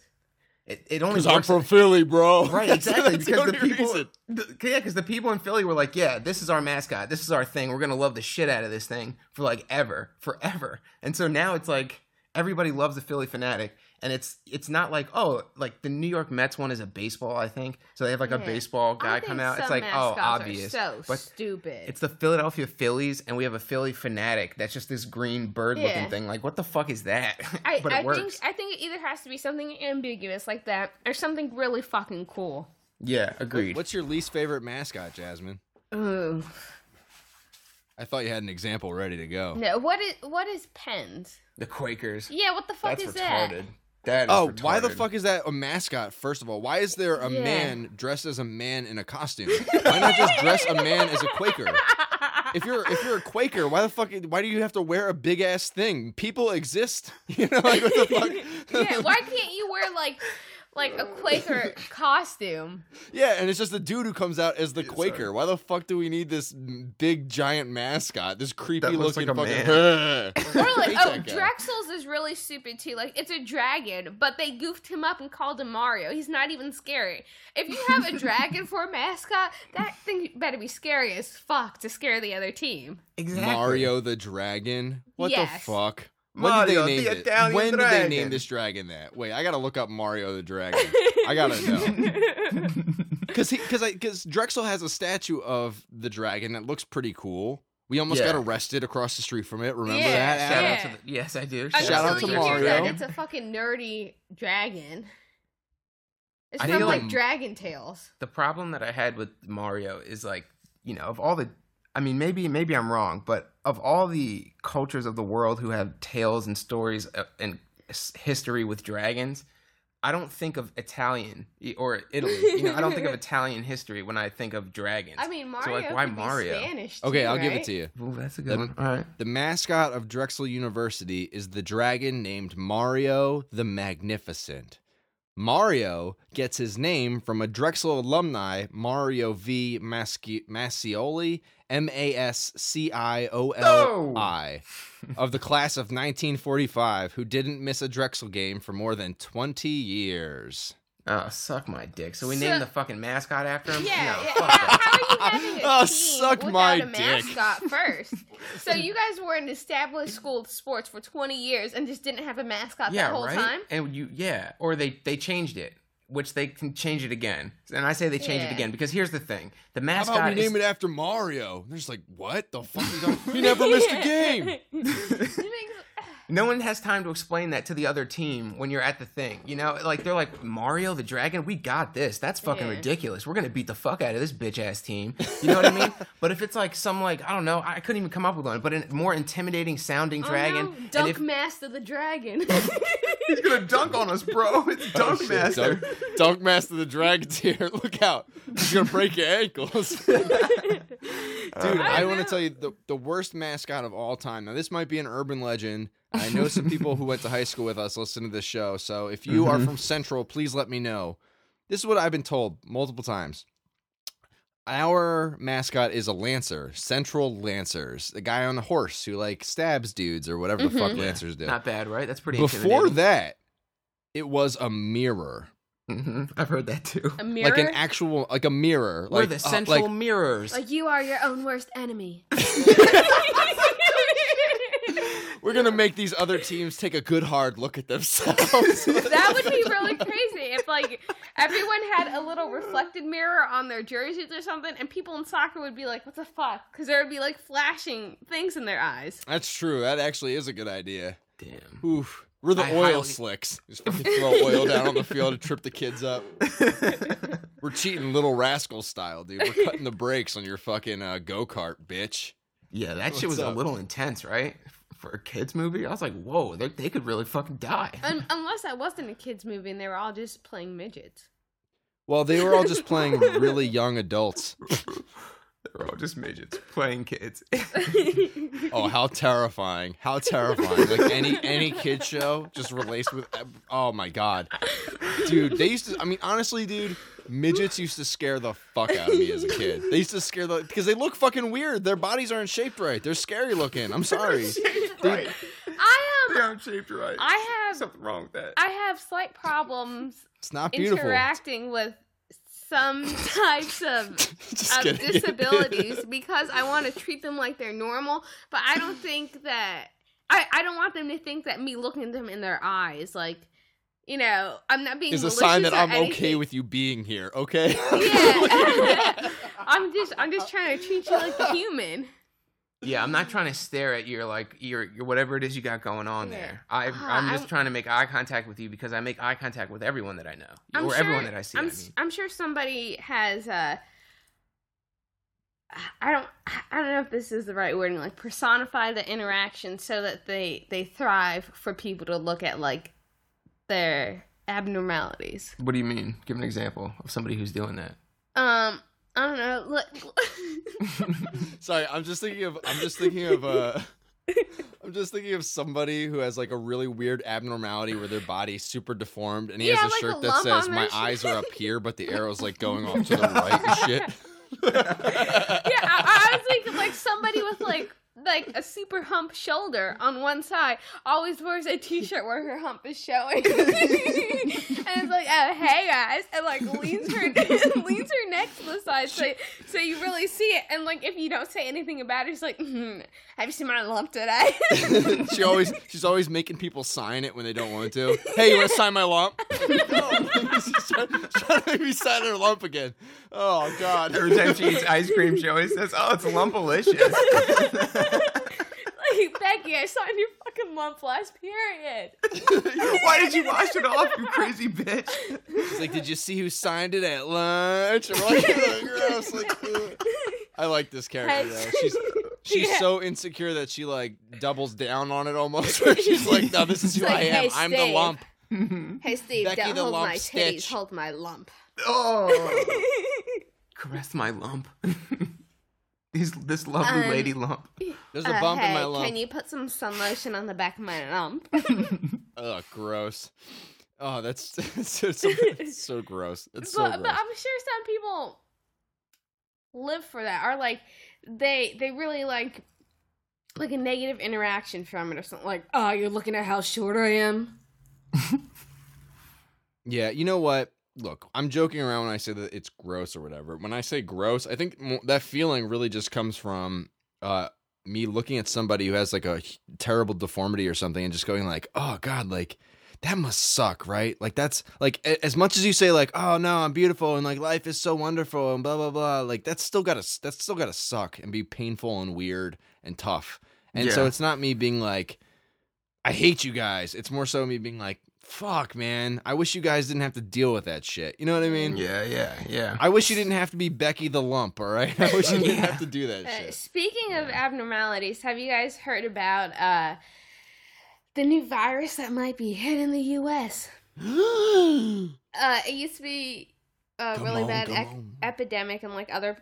it, it only means Because I'm works- from Philly, bro. Right, exactly. that's because the only people, the, yeah, because the people in Philly were like, "Yeah, this is our mascot. This is our thing. We're gonna love the shit out of this thing for like ever, forever." And so now it's like everybody loves the Phillie Phanatic, and it's it's not like oh, like the New York Mets one is a baseball, I think. So they have like a baseball guy come out. It's like oh, mascots obvious, so but stupid. it's the Philadelphia Phillies, and we have a Phillie Phanatic. That's just this green bird looking Yeah. thing. Like, what the fuck is that? I, but it I works. think I think it either has to be something ambiguous like that or something really fucking cool. yeah, agreed. What's your least favorite mascot, Jasmine? Ooh. I thought you had an example ready to go. No, what is what is Penn's? the Quakers. Yeah, what the fuck That's is retarded. that? That is Oh, why the fuck is that a mascot? First of all, why is there a Yeah. man dressed as a man in a costume? Why not just dress a man as a Quaker? If you're if you're a Quaker, why the fuck? Why do you have to wear a big ass thing? People exist, you know. Like what the fuck? yeah, why can't you wear like like a Quaker costume? Yeah, and it's just a dude who comes out as the Yeah, Quaker. sorry. Why the fuck do we need this big giant mascot? This creepy That looks looking like a fucking. Or like, oh. Drexel's is really stupid too. Like, it's a dragon, but they goofed him up and called him Mario. He's not even scary. If you have a dragon for a mascot, that thing better be scary as fuck to scare the other team. Exactly. Mario the Dragon. What Yes. the fuck? When did they name the it? Italian when did they name this dragon that? Wait, I gotta look up Mario the Dragon. I gotta know because because because Drexel has a statue of the dragon that looks pretty cool. We almost Yeah. got arrested across the street from it. Remember Yeah, that? Shout Adam? out to the, yes, I do. Shout Until out to Mario. that it's a fucking nerdy dragon. It's I from like, like- Dragon Tales. The problem that I had with Mario is like, you know, of all the, I mean, maybe maybe I'm wrong, but of all the cultures of the world who have tales and stories uh, and history with dragons, I don't think of Italian or Italy. You know, I don't think of Italian history when I think of dragons. I mean, So, Mario like, why could be Mario? Spanish. Okay, I'll give it to you. Ooh, that's a good The- one. All right. The mascot of Drexel University is the dragon named Mario the Magnificent. Mario gets his name from a Drexel alumni, Mario V. Masci- Mascioli, M A S C I O L I, of the class of 1945, who didn't miss a Drexel game for more than 20 years. Oh, suck my dick. So we So- named the fucking mascot after him? Yeah, no, yeah. fuck How, that. how are you having a Oh, team suck without my a dick. mascot first? so you guys were in established school sports for 20 years and just didn't have a mascot yeah, that whole right. time? And you, yeah, or they they changed it, which they can change it again. And I say they change it again because here's the thing: the mascot How mascot. about we is- name it after Mario? They're just like, what the fuck? Is? He never missed a game. It makes- no one has time to explain that to the other team when you're at the thing. You know, like they're like Mario the Dragon. We got this. That's fucking Yeah. ridiculous. We're gonna beat the fuck out of this bitch ass team. You know what I mean? But if it's like some like I don't know, I couldn't even come up with one. But a more intimidating sounding Oh, dragon. no. and Dunk if- Master the Dragon. He's gonna dunk on us, bro. It's Dunk Oh, shit. Master. Dunk, Dunk Master the Dragon's here. Look out. He's going to break your ankles. Dude, I, want to tell you the, the worst mascot of all time. Now, this might be an urban legend. I know some people who went to high school with us listen to this show. So if you are from Central, please let me know. This is what I've been told multiple times. Our mascot is a Lancer, Central Lancers, the guy on the horse who like stabs dudes or whatever the fuck Mhm. Lancers do. Not bad, right? That's pretty. Before that, it was a mirror. hmm I've heard that too. a mirror. like an actual like a mirror We're like the uh, central like mirrors. like you are your own worst enemy. We're gonna make these other teams take a good hard look at themselves. that would be really crazy if like everyone had a little reflected mirror on their jerseys or something, and people in soccer would be like, "What the fuck?" Because there would be like flashing things in their eyes. That's true. That actually is a good idea. Damn. Oof. We're the I oil highly- slicks. Just fucking throw oil down on the field to trip the kids up. We're cheating little rascal style, dude. We're cutting the brakes on your fucking uh, go kart, bitch. Yeah, that shit was up? a little intense, right? For a kids movie, I was like, "Whoa, they, they could really fucking die." Un- unless that wasn't a kids movie and they were all just playing midgets. Well, they were all just playing really young adults. They're all just midgets playing kids. Oh, how terrifying! How terrifying! Like any any kid show just relates with. Oh my god, dude! They used to. I mean, honestly, dude, midgets used to scare the fuck out of me as a kid. They used to scare the because they look fucking weird. Their bodies aren't shaped right. They're scary looking. I'm sorry. right. I They um, aren't shaped right. I have something wrong with that. I have slight problems It's not beautiful. interacting with some types of of disabilities because I want to treat them like they're normal, but I don't think that I, I don't want them to think that me looking at them in their eyes, like, you know, I'm not being is a sign that I'm okay with you being here. Okay. Yeah. I'm just I'm just trying to treat you like a human. yeah, I'm not trying to stare at your like your, your whatever it is you got going on Yeah. there. I, Ah, I'm just I'm- trying to make eye contact with you because I make eye contact with everyone that I know I'm or sure, everyone that I see. I'm, I s- mean. I'm sure somebody has uh I don't I don't know if this is the right wording, like personify the interaction so that they they thrive for people to look at like their abnormalities. What do you mean? Give an example of somebody who's doing that. Um I don't know. Look, Sorry, I'm just thinking of. I'm just thinking of. Uh, I'm just thinking of somebody who has like a really weird abnormality where their body's super deformed, and he Yeah, has a like a shirt that says "My their eyes are up here, but the arrow's like going off to the right and shit." yeah, I, I was thinking like somebody with like like a super hump shoulder on one side always wears a t-shirt where her hump is showing, and it's like, oh hey guys, and like leans her leans her neck to the side so so you really see it, and like if you don't say anything about it, she's like, hmm, have you seen my lump today? she always she's always making people sign it when they don't want to. Hey, you want to sign my lump? no, she's trying, trying to make me sign her lump again. Oh God. Every time she eats ice cream, she always says, "Oh, it's lumpalicious." Like Becky, I signed your fucking lump last period. Why did you wash it off, you crazy bitch? She's like, did you see who signed it at lunch? And we're like, "Ugh, gross. Like, ugh. I like this character though. She's she's Yeah. so insecure that she like doubles down on it almost. Where she's like, no, this is who like, I am. "Hey, I'm the lump. Hey Steve, Becky don't the hold lump my stitch. titties, hold my lump. Oh, caress my lump. These, this lovely Um, lady lump. There's a Uh, bump hey, in my lump. Can you put some sun lotion on the back of my lump? Ugh, gross. Oh, that's it's so, so, it's so gross. It's so but, gross. but I'm sure some people live for that, or like they they really like like a negative interaction from it, or something like, oh, you're looking at how short I am. Yeah, you know what? Look, I'm joking around when I say that it's gross or whatever. When I say gross, I think that feeling really just comes from uh me looking at somebody who has like a terrible deformity or something and just going like, "Oh god, like that must suck, right?" Like that's like a- as much as you say like, "Oh no, I'm beautiful and like life is so wonderful and blah blah blah," like that's still got to that's still got to suck and be painful and weird and tough. And so it's not me being like I hate you guys. It's more so me being like, fuck, man. I wish you guys didn't have to deal with that shit. You know what I mean? Yeah, yeah, yeah. I wish you didn't have to be Becky the Lump, all right? I wish you didn't Yeah. have to do that Uh, shit. speaking of abnormalities, have you guys heard about uh the new virus that might be hitting the U.S.? Uh, it used to be a Come really on, bad ec- epidemic in like other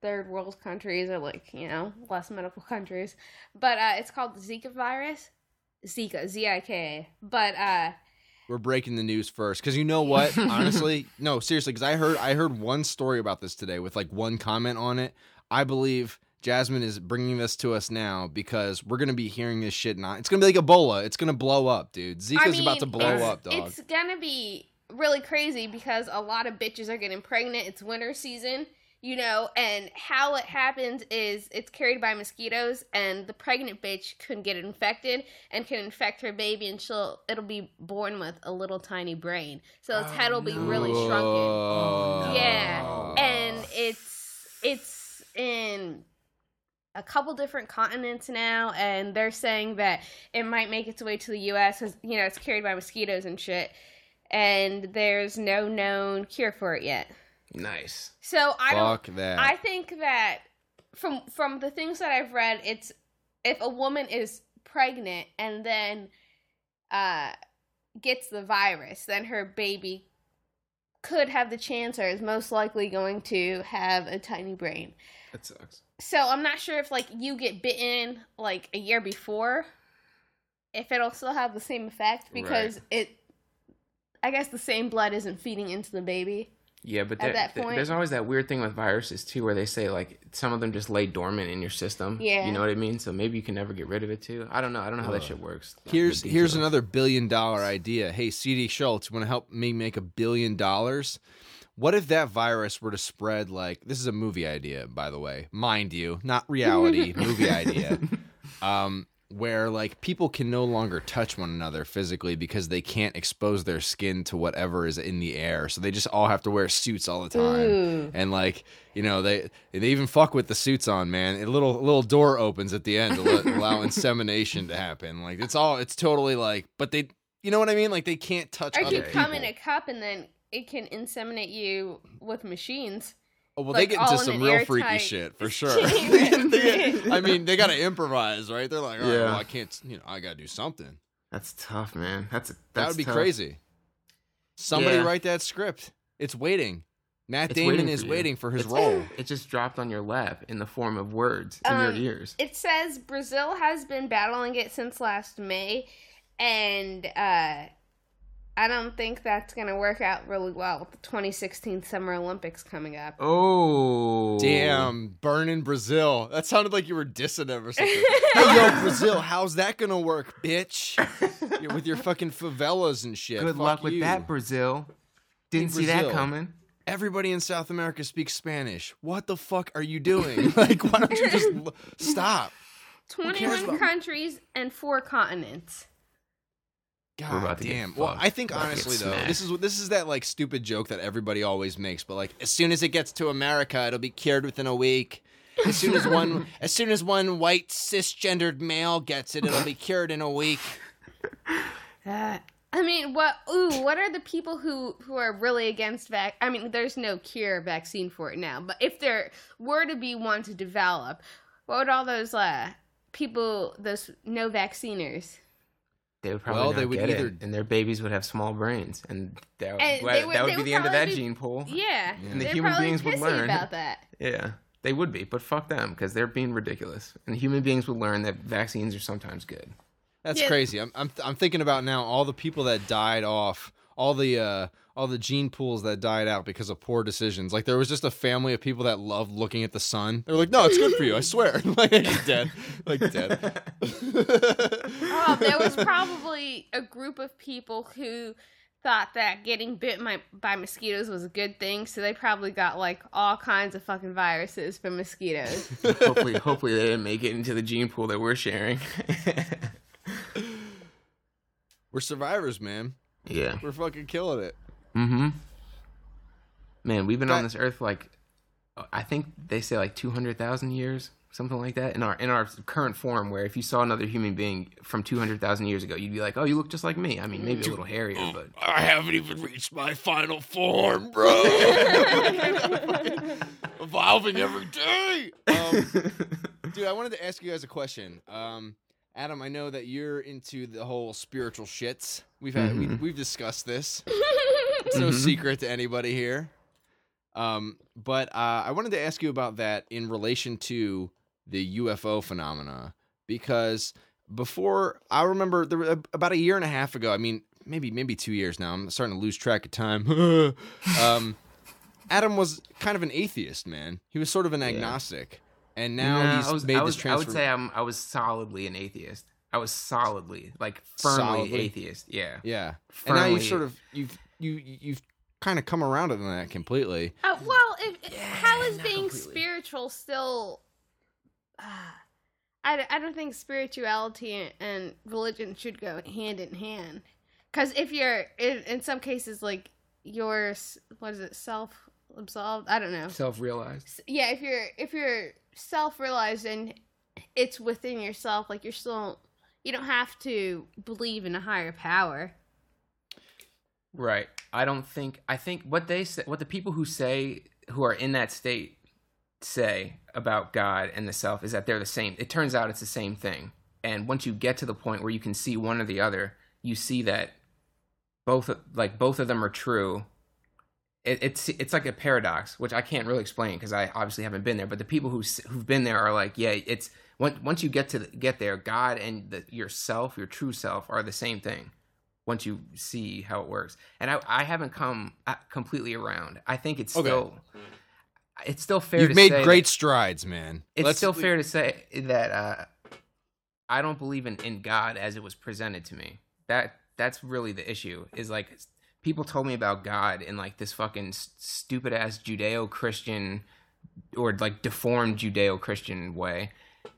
third world countries or like you know less medical countries, but uh, it's called the Zika virus. Zika, Z I K. But uh, We're breaking the news first because you know what? Honestly, no, seriously, because I heard I heard one story about this today with like one comment on it. I believe Jasmine is bringing this to us now because we're gonna be hearing this shit. Not it's gonna be like Ebola. It's gonna blow up, dude. Zika's I mean, about to blow up, dog. It's gonna be really crazy because a lot of bitches are getting pregnant. It's winter season. You know, and how it happens is it's carried by mosquitoes, and the pregnant bitch can get infected and can infect her baby, and she'll it'll be born with a little tiny brain, so its head will be oh, really shrunken. Oh, Yeah, and it's it's in a couple different continents now, and they're saying that it might make its way to the U.S. because you know it's carried by mosquitoes and shit, and there's no known cure for it yet. Nice. So I don't. Fuck that. I think that from from the things that I've read, it's if a woman is pregnant and then uh gets the virus, then her baby could have the chance or is most likely going to have a tiny brain. That sucks. So I'm not sure if like you get bitten like a year before, if it'll still have the same effect because it. I guess the same blood isn't feeding into the baby. Yeah, but At there- that th- there's always that weird thing with viruses too, where they say like some of them just lay dormant in your system. Yeah. you know what I mean. So maybe you can never get rid of it too. I don't know. I don't know how that shit works. Here's here's another billion dollar idea. Hey, CD Schultz, you want to help me make a billion dollars? What if that virus were to spread like this is a movie idea, by the way, mind you, not reality, movie idea. Um, where like people can no longer touch one another physically because they can't expose their skin to whatever is in the air, so they just all have to wear suits all the time. Ooh. And like you know, they they even fuck with the suits on, man. A little little door opens at the end to let, allow insemination to happen. Like it's all it's totally like, but they, you know what I mean? Like they can't touch Or other you people. come in a cup and then it can inseminate you with machines. Oh well, like, they get into some real freaky airtight shit for sure. chamber. They get- I mean, they got to improvise, right? They're like, all right, Yeah. well, I can't, you know, I got to do something. That's tough, man. That's, a that's that would be tough. crazy. Somebody Yeah. write that script. It's waiting. Matt It's Damon waiting is for you. waiting for his It's- role. It just dropped on your lap in the form of words in Um, your ears. It says Brazil has been battling it since last May, and uh, I don't think that's going to work out really well with the 2016 Summer Olympics coming up. Oh, Damn, burning Brazil. That sounded like you were dissing them or something. hey, yo, Brazil, how's that gonna work, bitch? You're with your fucking favelas and shit. Good Fuck luck with you. that, Brazil. Didn't Hey, see that coming. Everybody in South America speaks Spanish. What the fuck are you doing? like, why don't you just l- stop? 21 countries and four continents. God about to get damn. Well. I think We're about to get honestly though, smacked. this is this is that like stupid joke that everybody always makes. But like, as soon as it gets to America, it'll be cured within a week. As soon as one, as soon as one white cisgendered male gets it, it'll be cured in a week. Uh, I mean, what? Ooh, what are the people who who are really against vac? I mean, there's no cure vaccine for it now, but if there were to be one to develop, what would all those uh people, those no vacciners? They would probably Well, not they would get either- it, and their babies would have small brains, and that, And that, they would- that would be would the end of that be- gene pool. Yeah, And the they're human beings would learn. about that. Yeah, they would be, but fuck them because they're being ridiculous, and human beings would learn that vaccines are sometimes good. That's Yeah. crazy. I'm, I'm I'm thinking about now all the people that died off, all the uh all the gene pools that died out because of poor decisions. Like there was just a family of people that loved looking at the sun. They're like, "No, it's good for you. I swear." like dead, like dead. Oh, there was probably a group of people who thought that getting bit my, by mosquitoes was a good thing, so they probably got like all kinds of fucking viruses from mosquitoes. hopefully, hopefully they didn't make it into the gene pool that we're sharing. We're survivors, man. yeah. We're fucking killing it. Mm-hmm. Man, we've been on this earth like I think they say like two hundred thousand years, something like that. In our in our current form, where if you saw another human being from two hundred thousand years ago, you'd be like, "Oh, you look just like me." I mean, maybe a little hairier, but I haven't even reached my final form, bro. Evolving every day. Um, dude, I wanted to ask you guys a question. Um, Adam, I know that you're into the whole spiritual shits. We've had we, Mhm. we've discussed this. It's no Mhm. secret to anybody here. Um, but uh, I wanted to ask you about that in relation to the UFO phenomena because before I remember there were about a year and a half ago. I mean, maybe maybe two years now. I'm starting to lose track of time. um, Adam was kind of an atheist, man. He was sort of an Yeah. agnostic, and now Nah, he's was, made I this was, I would say I'm I was solidly an atheist. I was solidly, like firmly Solidly? atheist. Yeah. yeah, Firmly. and now you've sort of you've you you've kind of come around on that completely. Uh, well, if, how is being completely. spiritual still? Uh, I, d- I don't think spirituality and religion should go hand in hand. Because if you're in, in some cases like you're what is it self absolved? I don't know. Self-realized. Yeah, if you're if you're self realized and it's within yourself, like you're still you don't have to believe in a higher power. Right. I don't think. I think what they say, what the people who say who are in that state say about God and the self is that they're the same. It turns out it's the same thing. And once you get to the point where you can see one or the other, you see that both like both of them are true. It, it's it's like a paradox, which I can't really explain because I obviously haven't been there. But the people who who've been there are like, yeah, it's once once you get to the, get there, God and the, yourself, your true self, are the same thing once you see how it works. And I, I haven't come uh, completely around. I think it's Okay. still it's still fair You've to made say great that- strides, man. it's Let's- still fair to say that uh, I don't believe in, in God as it was presented to me. That that's really the issue. Is like people told me about God in like this fucking stupid ass Judeo Christian or like deformed Judeo Christian way.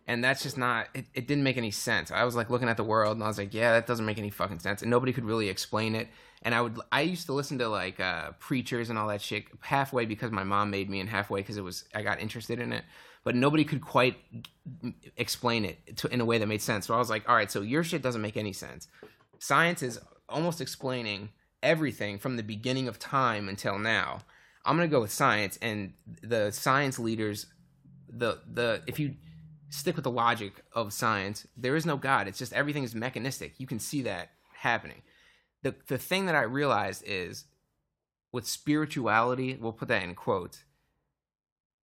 And that's just not. It, it didn't make any sense. I was like looking at the world, and I was like, "Yeah, that doesn't make any fucking sense." And nobody could really explain it. And I would, I used to listen to like uh, preachers and all that shit halfway because my mom made me, and halfway because it was I got interested in it. But nobody could quite explain it to, in a way that made sense. So I was like, "All right, so your shit doesn't make any sense." Science is almost explaining everything from the beginning of time until now. I'm gonna go with science, and the science leaders, the the if you stick with the logic of science, there is no God. It's just everything is mechanistic. You can see that happening. The the thing that I realized is with spirituality, we'll put that in quotes.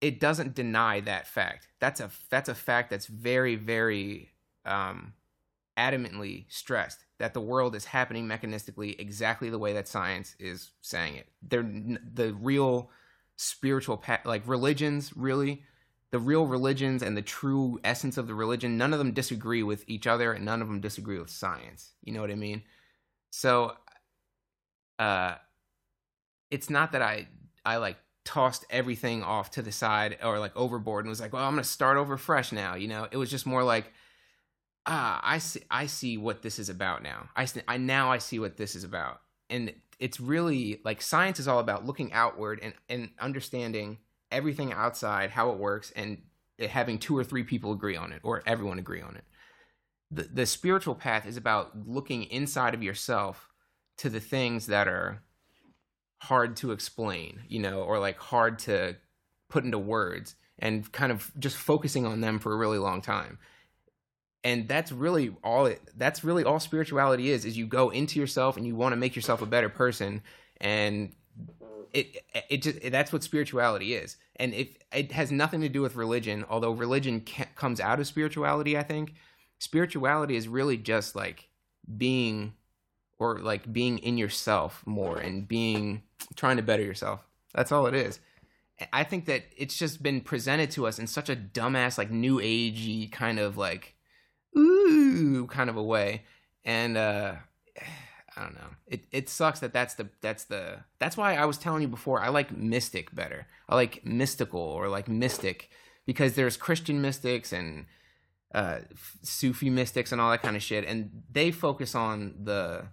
It doesn't deny that fact. That's a that's a fact that's very very um, adamantly stressed that the world is happening mechanistically exactly the way that science is saying it. They're the real spiritual like religions really the real religions and the true essence of the religion none of them disagree with each other and none of them disagree with science. You know what i mean? So uh it's not that i i like tossed everything off to the side or like overboard and was like well i'm gonna start over fresh now you know? It was just more like ah i see i see what this is about now. I, I now i see what this is about. And it's really like science is all about looking outward and and understanding everything outside how it works and having two or three people agree on it or everyone agree on it. The the spiritual path is about looking inside of yourself to the things that are hard to explain you know or like hard to put into words and kind of just focusing on them for a really long time. And that's really all it that's really all spirituality is is you go into yourself and you want to make yourself a better person and it it just that's what spirituality is. And if it has nothing to do with religion although religion comes out of spirituality i think spirituality is really just like being or like being in yourself more and being trying to better yourself. That's all it is. I think that it's just been presented to us in such a dumbass like new agey kind of like ooh kind of a way. And uh I don't know. It it sucks that that's the that's the that's why I was telling you before I like mystic better. I like mystical or like mystic because there's Christian mystics and uh Sufi mystics and all that kind of shit and they focus on the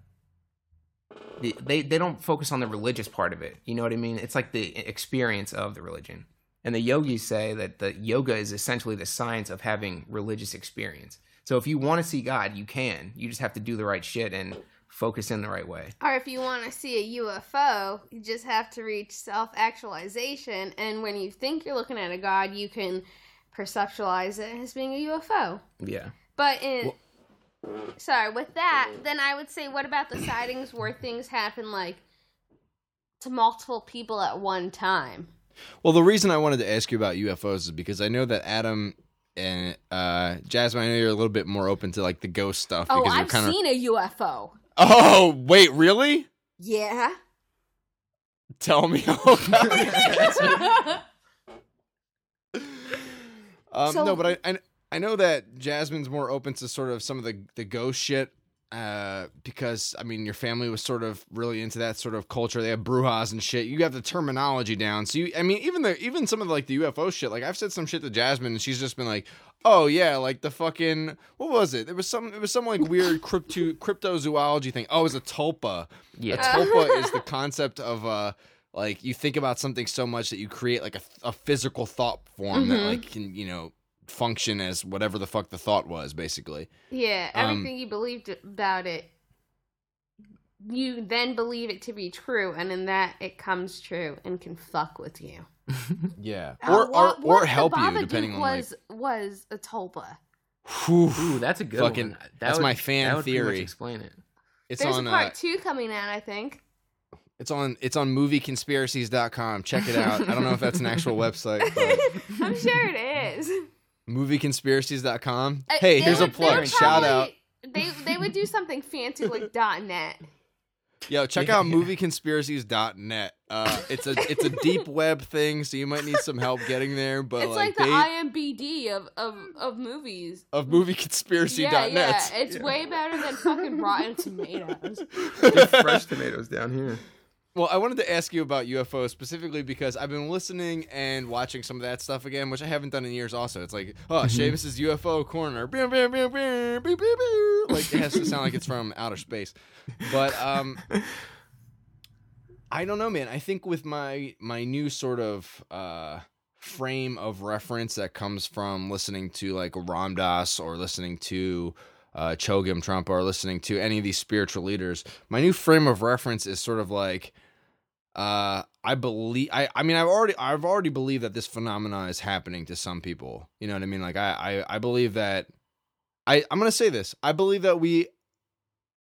the- they they don't focus on the religious part of it. You know what I mean? It's like the experience of the religion. And the yogis say that the yoga is essentially the science of having religious experience. So if you want to see God, you can. You just have to do the right shit and focus in the right way. Or if you want to see a UFO, you just have to reach self actualization. And when you think you're looking at a god, you can perceptualize it as being a UFO. Yeah. But in. Sorry, with that, then I would say, what about the sightings where things happen like to multiple people at one time? Well, the reason I wanted to ask you about UFOs is because I know that Adam and uh, Jasmine, I know you're a little bit more open to like the ghost stuff. Oh, I've kind of. seen a UFO. Oh, wait, really? Yeah. Tell me all about it. Um, So- no, but I, I I know that Jasmine's more open to sort of some of the the ghost shit. Uh, because I mean your family was sort of really into that sort of culture. They have brujas and shit. You have the terminology down. So you, I mean, even the even some of the, like the UFO shit. Like I've said some shit to Jasmine, and she's just been like, "Oh yeah, like the fucking what was it? It was some it was some like weird crypto cryptozoology thing. Oh, it was a tulpa. Yeah, a tulpa is the concept of uh like you think about something so much that you create like a, a physical thought form that Mhm. like can you know function as whatever the fuck the thought was basically. Yeah, Um, everything you believed about it, you then believe it to be true, and in that it comes true and can fuck with you. Yeah, Uh, or what- or, what or help you Babadook depending on was was a tulpa. like. Whew. Ooh, that's a good Fucking- one. That that's would- my fan that would pretty much theory. Explain it. It's There's on a part uh, two coming out, I think. it's on it's on movieconspiracies.com. Check it out. I don't know if that's an actual website, but I'm sure it is. movieconspiracies.com. Uh, Hey, here's a would- they plug. would Shout out. They they would do something fancy like .net. Yo, check Yeah. out movieconspiracies.net. Uh, it's a it's a deep web thing, so you might need some help getting there. But it's like, like, the they IMBD of of of movies. of movieconspiracy.net. Yeah, yeah, it's way better than fucking Rotten Tomatoes. There's fresh tomatoes down here. Well, I wanted to ask you about UFOs specifically because I've been listening and watching some of that stuff again, which I haven't done in years. Also, it's like, oh, Seamus's UFO corner, like it has to sound like it's from outer space. But um, I don't know, man. I think with my my new sort of uh frame of reference that comes from listening to like Ram Dass or listening to uh, Chogyam Trungpa or listening to any of these spiritual leaders, my new frame of reference is sort of like, uh, I believe, I, I mean, I've already, I've already believed that this phenomena is happening to some people. You know what I mean? Like, I, I, I believe that, I, I'm gonna say this. I believe that we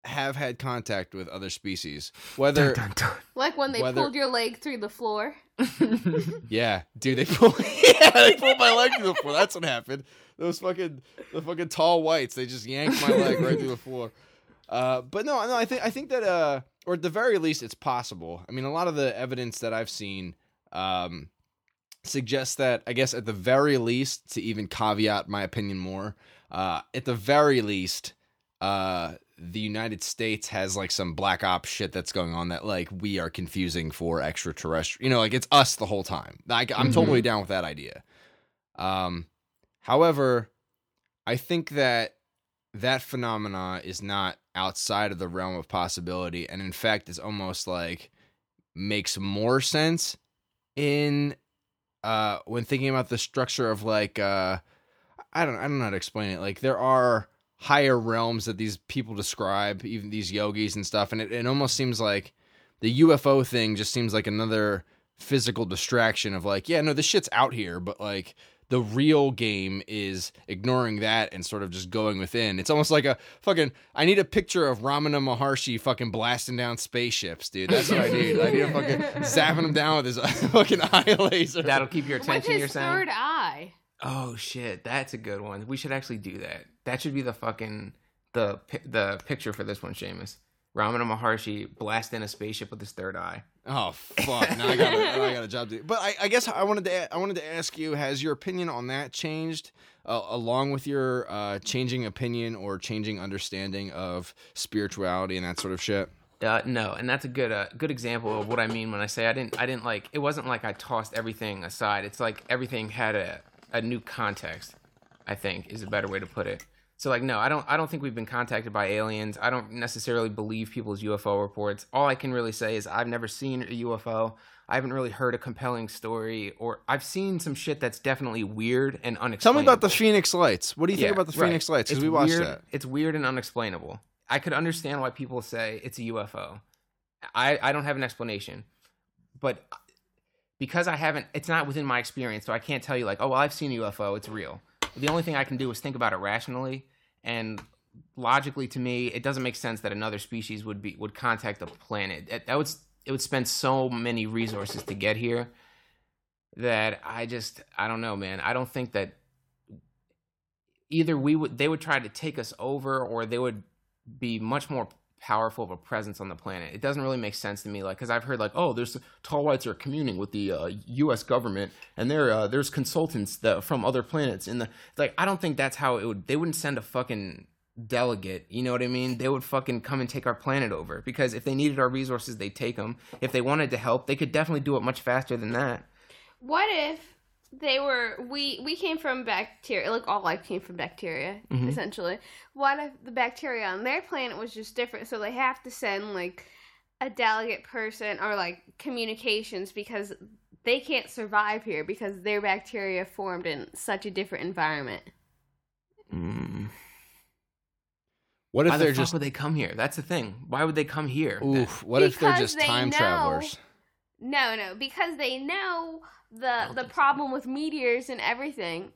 have had contact with other species, whether, Dun, dun, Like when they Whether- pulled your leg through the floor. yeah, dude, they pulled, yeah, they pulled my leg through the floor. That's what happened. Those fucking, the fucking tall whites, they just yanked my leg right through the floor. Uh, but no, no, I think I think that, uh, or at the very least, it's possible. I mean, a lot of the evidence that I've seen um, suggests that, I guess, at the very least, to even caveat my opinion more, uh, at the very least, uh, the United States has like some black ops shit that's going on that like we are confusing for extraterrestrial. You know, like it's us the whole time. Like I'm Mhm. totally down with that idea. Um, however, I think that that phenomena is not outside of the realm of possibility, and in fact, it's almost like makes more sense in uh when thinking about the structure of like uh I don't I don't know how to explain it. Like there are higher realms that these people describe, even these yogis and stuff, and it, it almost seems like the UFO thing just seems like another physical distraction of like, yeah, no, this shit's out here, but like the real game is ignoring that and sort of just going within. It's almost like a fucking. I need a picture of Ramana Maharshi fucking blasting down spaceships, dude. That's what I need. I need a fucking zapping them down with his fucking eye laser. That'll keep your With attention. his You're saying? third eye. Oh shit, that's a good one. We should actually do that. That should be the fucking the the picture for this one, Seamus. Ramana Maharshi blasting a spaceship with his third eye. Oh fuck! Now I got a, now I got a job to do. But I, I guess I wanted to I wanted to ask you: Has your opinion on that changed uh, along with your uh, changing opinion or changing understanding of spirituality and that sort of shit? Uh, no, and that's a good uh, good example of what I mean when I say I didn't I didn't like it wasn't like I tossed everything aside. It's like everything had a, a new context. I think is a better way to put it. So like no, I don't I don't think we've been contacted by aliens. I don't necessarily believe people's UFO reports. All I can really say is I've never seen a UFO. I haven't really heard a compelling story or I've seen some shit that's definitely weird and Tell unexplainable. me about the Phoenix Lights. What do you think about the right. Phoenix Lights? Because we watched weird, that. It's weird and unexplainable. I could understand why people say it's a UFO. I, I don't have an explanation. But uh, because I haven't, it's not within my experience, so I can't tell you, like, oh, well, I've seen a UFO, it's real. The only thing I can do is think about it rationally and logically to me it doesn't make sense that another species would be would contact the planet. That, that would it would spend so many resources to get here that i just i don't know man. I don't think that either we would they would try to take us over or they would be much more powerful of a presence on the planet it doesn't really make sense to me like because i've heard like oh there's tall whites are communing with the uh, us government and there uh, there's consultants that from other planets in the like i don't think that's how it would they wouldn't send a fucking delegate, you know what I mean? They would fucking come and take our planet over because if they needed our resources, they'd take them. If they wanted to help, they could definitely do it much faster than that. What if they were we we came from bacteria like all life came from bacteria Mhm. essentially what if the bacteria on their planet was just different so they have to send like a delegate person or like communications because they can't survive here because their bacteria formed in such a different environment Mm. What if Why they're fuck just would they come here? That's the thing. Why would they come here? oof? What if they're Because just they time know- travelers? no no because they know the the problem with meteors and everything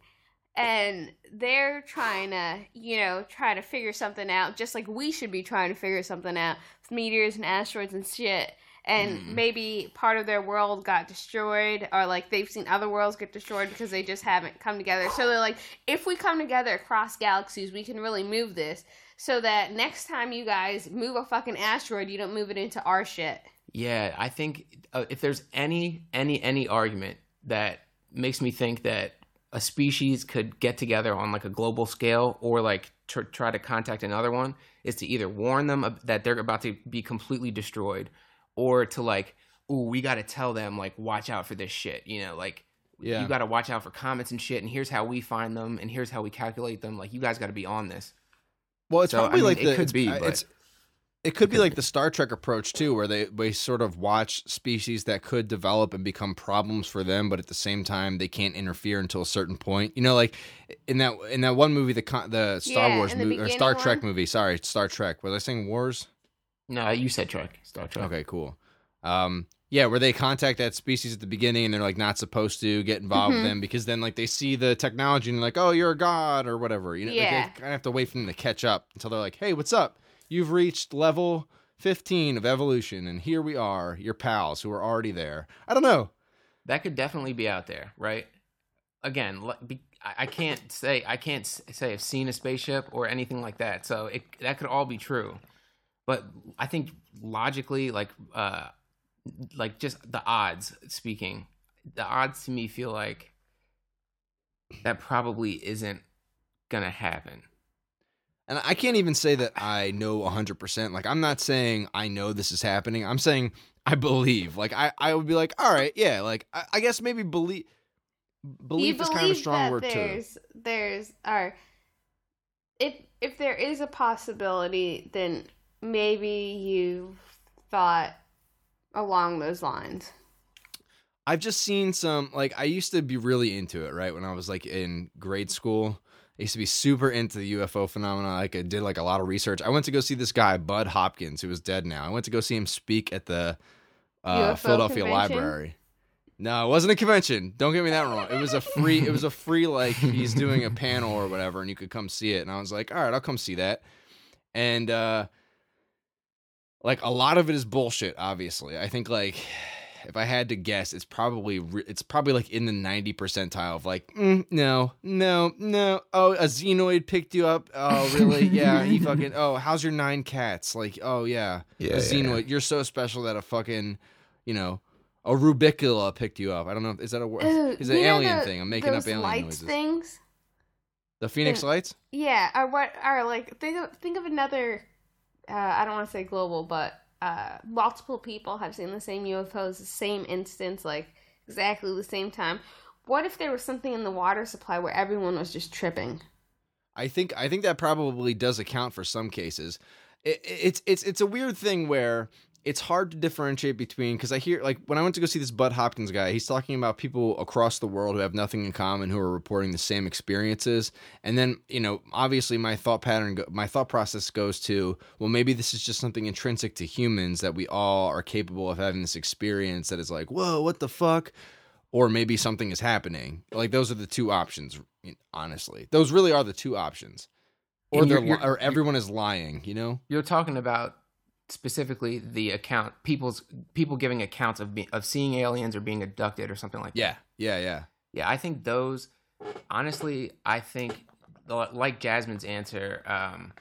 and they're trying to you know try to figure something out just like we should be trying to figure something out with meteors and asteroids and shit. And Mm. maybe part of their world got destroyed or like they've seen other worlds get destroyed because they just haven't come together. So they're like if we come together across galaxies we can really move this so that next time you guys move a fucking asteroid you don't move it into our shit. Yeah, I think uh, if there's any any any argument that makes me think that a species could get together on like a global scale or like tr- try to contact another one is to either warn them that they're about to be completely destroyed or to like ooh we got to tell them like watch out for this shit you know like Yeah. you got to watch out for comets and shit and here's how we find them and here's how we calculate them like you guys got to be on this Well, it's So, I probably mean, like it the could be, uh, but- it's it could be like the Star Trek approach too, where they they sort of watch species that could develop and become problems for them, but at the same time they can't interfere until a certain point. You know, like in that in that one movie, the the Star Yeah, Wars movie or Star beginning Trek movie. Sorry, Star Trek. Was I saying Wars? no you said trek star trek Okay, cool. Um, yeah, where they contact that species at the beginning and they're like not supposed to get involved Mhm. with them because then like they see the technology and they're like, oh, you're a god or whatever. You know, like, Yeah. they kind of have to wait for them to catch up until they're like, hey, what's up? You've reached level 15 of evolution and here we are, your pals who are already there. I don't know. that could definitely be out there, right? Again, I can't say I can't say I've seen a spaceship or anything like that, so it that could all be true. But I think logically, like, uh, like just the odds speaking, the odds to me feel like that probably isn't gonna happen. And I can't even say that I know 100%. Like, I'm not saying I know this is happening. I'm saying I believe. Like, I, I would be like, all right, yeah. Like, I, I guess maybe believe. Belief you is kind of a strong word, too. there's there's or if if there is a possibility then maybe you've thought along those lines I've just seen some like I used to be really into it, right? When I was like in grade school. I used to be super into the UFO phenomena. Like I did like a lot of research. I went to go see this guy, Budd Hopkins, who is dead now. I went to go see him speak at the uh, Philadelphia convention? Library. No, it wasn't a convention. Don't get me that wrong. It was a free it was a free like he's doing a panel or whatever and you could come see it. And I was like, "All right, I'll come see that." And uh like a lot of it is bullshit, obviously. I think like if I had to guess, it's probably it's probably like in the ninety percentile of like mm, no, no, no. Oh, a xenoid picked you up. Oh, really? Yeah. He fucking. Oh, how's your nine cats? Like, oh yeah, Yeah, a yeah, xenoid. You're so special that a fucking, you know, a rubicula picked you up. I don't know. Is that a word? Ooh, Is it an alien the- thing? I'm making up alien lights noises. things The Phoenix Yeah. Lights. yeah or what are like think of think of another uh, i don't want to say global but uh multiple people have seen the same ufos the same instance like exactly the same time what if there was something in the water supply where everyone was just tripping I think I think that probably does account for some cases. It, it's it's it's a weird thing where it's hard to differentiate between because I hear like when I went to go see this Budd Hopkins guy, he's talking about people across the world who have nothing in common who are reporting the same experiences, and then you know obviously my thought pattern, go, my thought process goes to well maybe this is just something intrinsic to humans that we all are capable of having this experience that is like whoa what the fuck or maybe something is happening. Like those are the two options. Honestly, those really are the two options. Or they're you're- li- or everyone is lying. You know? You're talking about specifically the account people's people giving accounts of be, of seeing aliens or being abducted or something like that. Yeah, yeah, yeah. Yeah, I think those. Honestly, I think like Jasmine's answer. Um,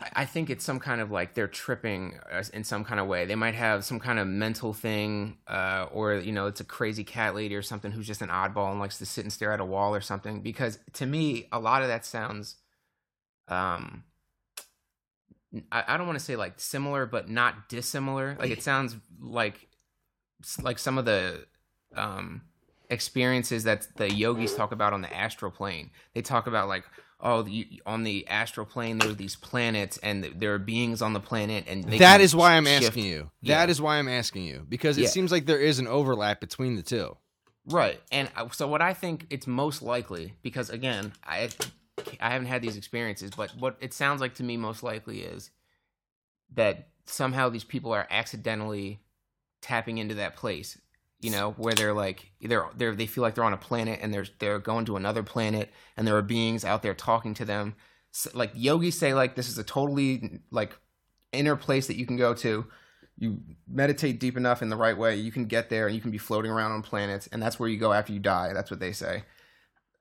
I- I think it's some kind of like they're tripping uh, in some kind of way. They might have some kind of mental thing, uh, or you know, it's a crazy cat lady or something who's just an oddball and likes to sit and stare at a wall or something. Because to me, a lot of that sounds um I, I don't want to say like similar but not dissimilar like it sounds like like some of the um experiences that the yogis talk about on the astral plane they talk about like oh the, on the astral plane there are these planets and there are beings on the planet and they That why I'm shift- asking you. Yeah. That is why I'm asking you because it Yeah. seems like there is an overlap between the two. Right. And uh, so what I think it's most likely because again, I I haven't had these experiences, but what it sounds like to me most likely is that somehow these people are accidentally tapping into that place, you know, where they're like they're they're they feel like they're on a planet and they're they're going to another planet and there are beings out there talking to them. S like yogis say like this is a totally like inner place that you can go to you meditate deep enough in the right way, you can get there and you can be floating around on planets, and that's where you go after you die. That's what they say.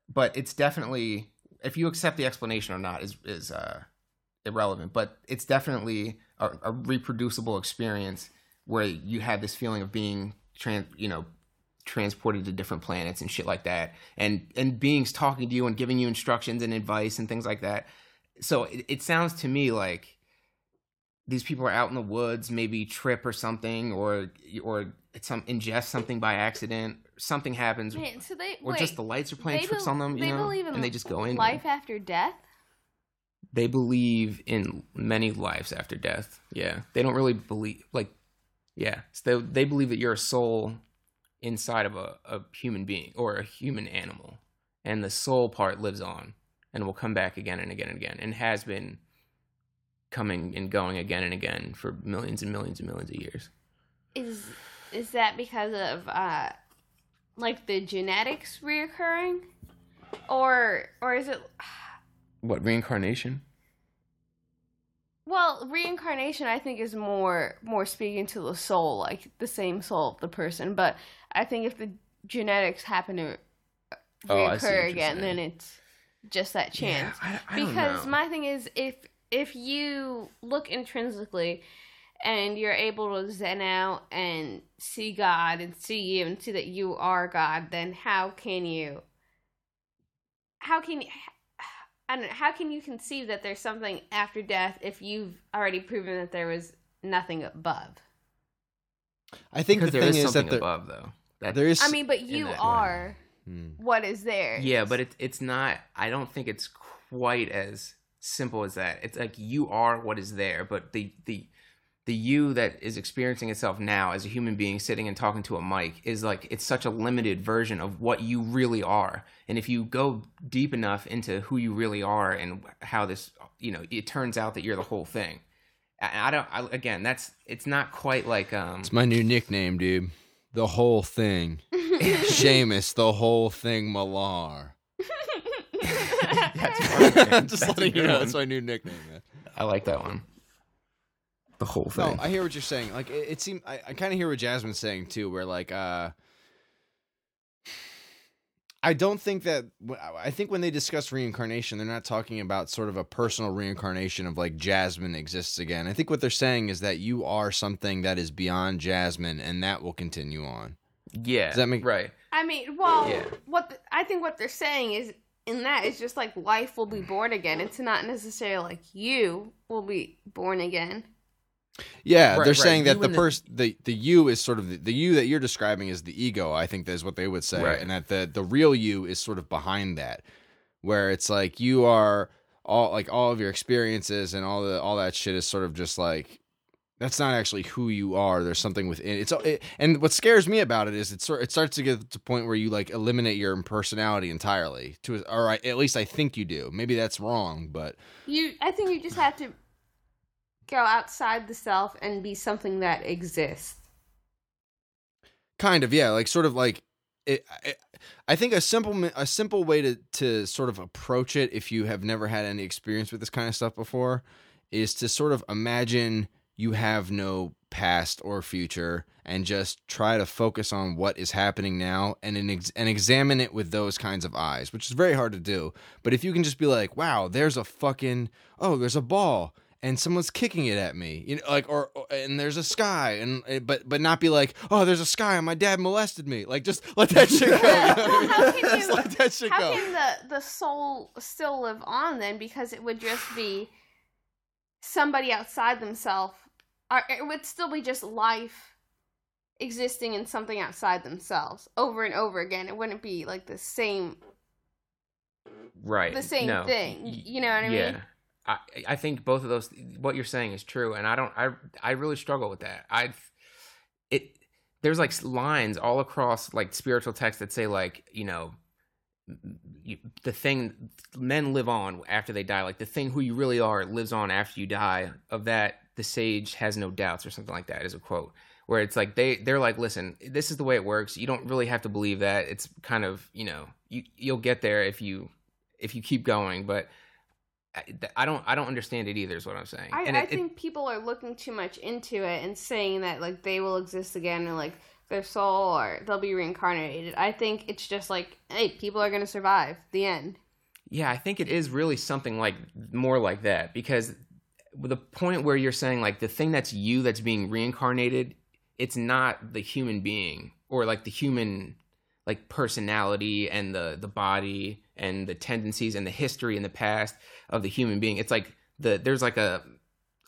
But it's definitely, if you accept the explanation or not, is is uh, irrelevant. But it's definitely a, a reproducible experience where you have this feeling of being trans, you know, transported to different planets and shit like that, and and beings talking to you and giving you instructions and advice and things like that. So it, it sounds to me like these people are out in the woods, maybe trip or something, or or some ingest something by accident. Something happens, Man, so they or wait, just the lights are playing tricks bel- on them, you they know, believe in and they just go in. life after death. They believe in many lives after death. Yeah, they don't really believe like, yeah, so they they believe that you're a soul inside of a, a human being or a human animal, and the soul part lives on and will come back again and again and again, and has been coming and going again and again for millions and millions and millions of years. Is is that because of uh like the genetics reoccurring? Or or is it What reincarnation? well, reincarnation I think is more more speaking to the soul, like the same soul of the person, but I think if the genetics happen to Oh, I see what reoccur you're again, then it's just that chance. I, I don't because my thing is if if you look intrinsically and you're able to zen out and see god and see you and see that you are god then how can you how can you I don't know, how can you conceive that there's something after death if you've already proven that there was nothing above I think because the there thing is is that something there, above though. That, there is. i mean but you are Hmm. what is there Yeah, but it, it's not. I don't think it's quite as simple as that. It's like you are what is there, but the the the you that is experiencing itself now as a human being sitting and talking to a mic is like it's such a limited version of what you really are. And if you go deep enough into who you really are and how this, you know, it turns out that you're the whole thing. I, I don't. I, again, that's it's not quite like um. It's my new nickname, dude. The whole thing. Seamus, the whole thing, Malar. That's perfect. I'm just That's letting you know that's my new nickname, man. I like that one. The whole thing. No. I hear what you're saying. Like it, it seemed I, I kind of hear what Jasmine's saying too, where like uh I don't think that I think when they discuss reincarnation, they're not talking about sort of a personal reincarnation of like Jasmine exists again. I think what they're saying is that you are something that is beyond Jasmine, and that will continue on. yeah. Does that make- right? I mean, well, Yeah. what the, I think what they're saying is in that it's just like life will be born again. It's not necessarily like you will be born again. Yeah, Right, they're right. saying that You the and the- person, the the you is sort of the, the you that you're describing is the ego. I think that is what they would say, Right. and that the the real you is sort of behind that, where it's like you are all like all of your experiences and all the all that shit is sort of just like that's not actually who you are. There's something within it's it, and what scares me about it is it sort it starts to get to the point where you like eliminate your personality entirely. To or I, at least I think you do. Maybe that's wrong, but You, I think you just have to go outside the self and be something that exists. kind of yeah like sort of like it, i think a simple a simple way to to sort of approach it if you have never had any experience with this kind of stuff before is to sort of imagine you have no past or future and just try to focus on what is happening now and an ex- and examine it with those kinds of eyes which is very hard to do but if you can just be like wow there's a fucking oh there's a ball and someone's kicking it at me, you know, like or, or and there's a sky and uh, but but not be like, oh, there's a sky and my dad molested me. Like just let that shit go. You know I mean? How can Just you- let that shit How go. can the the soul still live on then? Because it would just be somebody outside themselves. Or it would still be just life existing in something outside themselves over and over again. It wouldn't be like the same right the same no. thing. You know what I yeah mean? I, think both of those what you're saying is true and i don't i i really struggle with that. I it there's like lines all across like spiritual texts that say like you know the thing men live on after they die. Like the thing who you really are lives on after you die. Of that the sage has no doubts or something like that is a quote where it's like they they're like listen this is the way it works. You don't really have to believe that. It's kind of you know you you'll get there if you if you keep going. But I, I don't I don't understand it either is what I'm saying I, and I it, it- think people are looking too much into it and saying that like they will exist again and like their soul or they'll be reincarnated. I think it's just like, hey, people are gonna survive. The end. Yeah, I think it is really something like more like that because the point where you're saying like the thing that's you that's being reincarnated, it's not the human being or like the human like personality and the the body and the tendencies and the history and the past of the human being. It's like the there's like a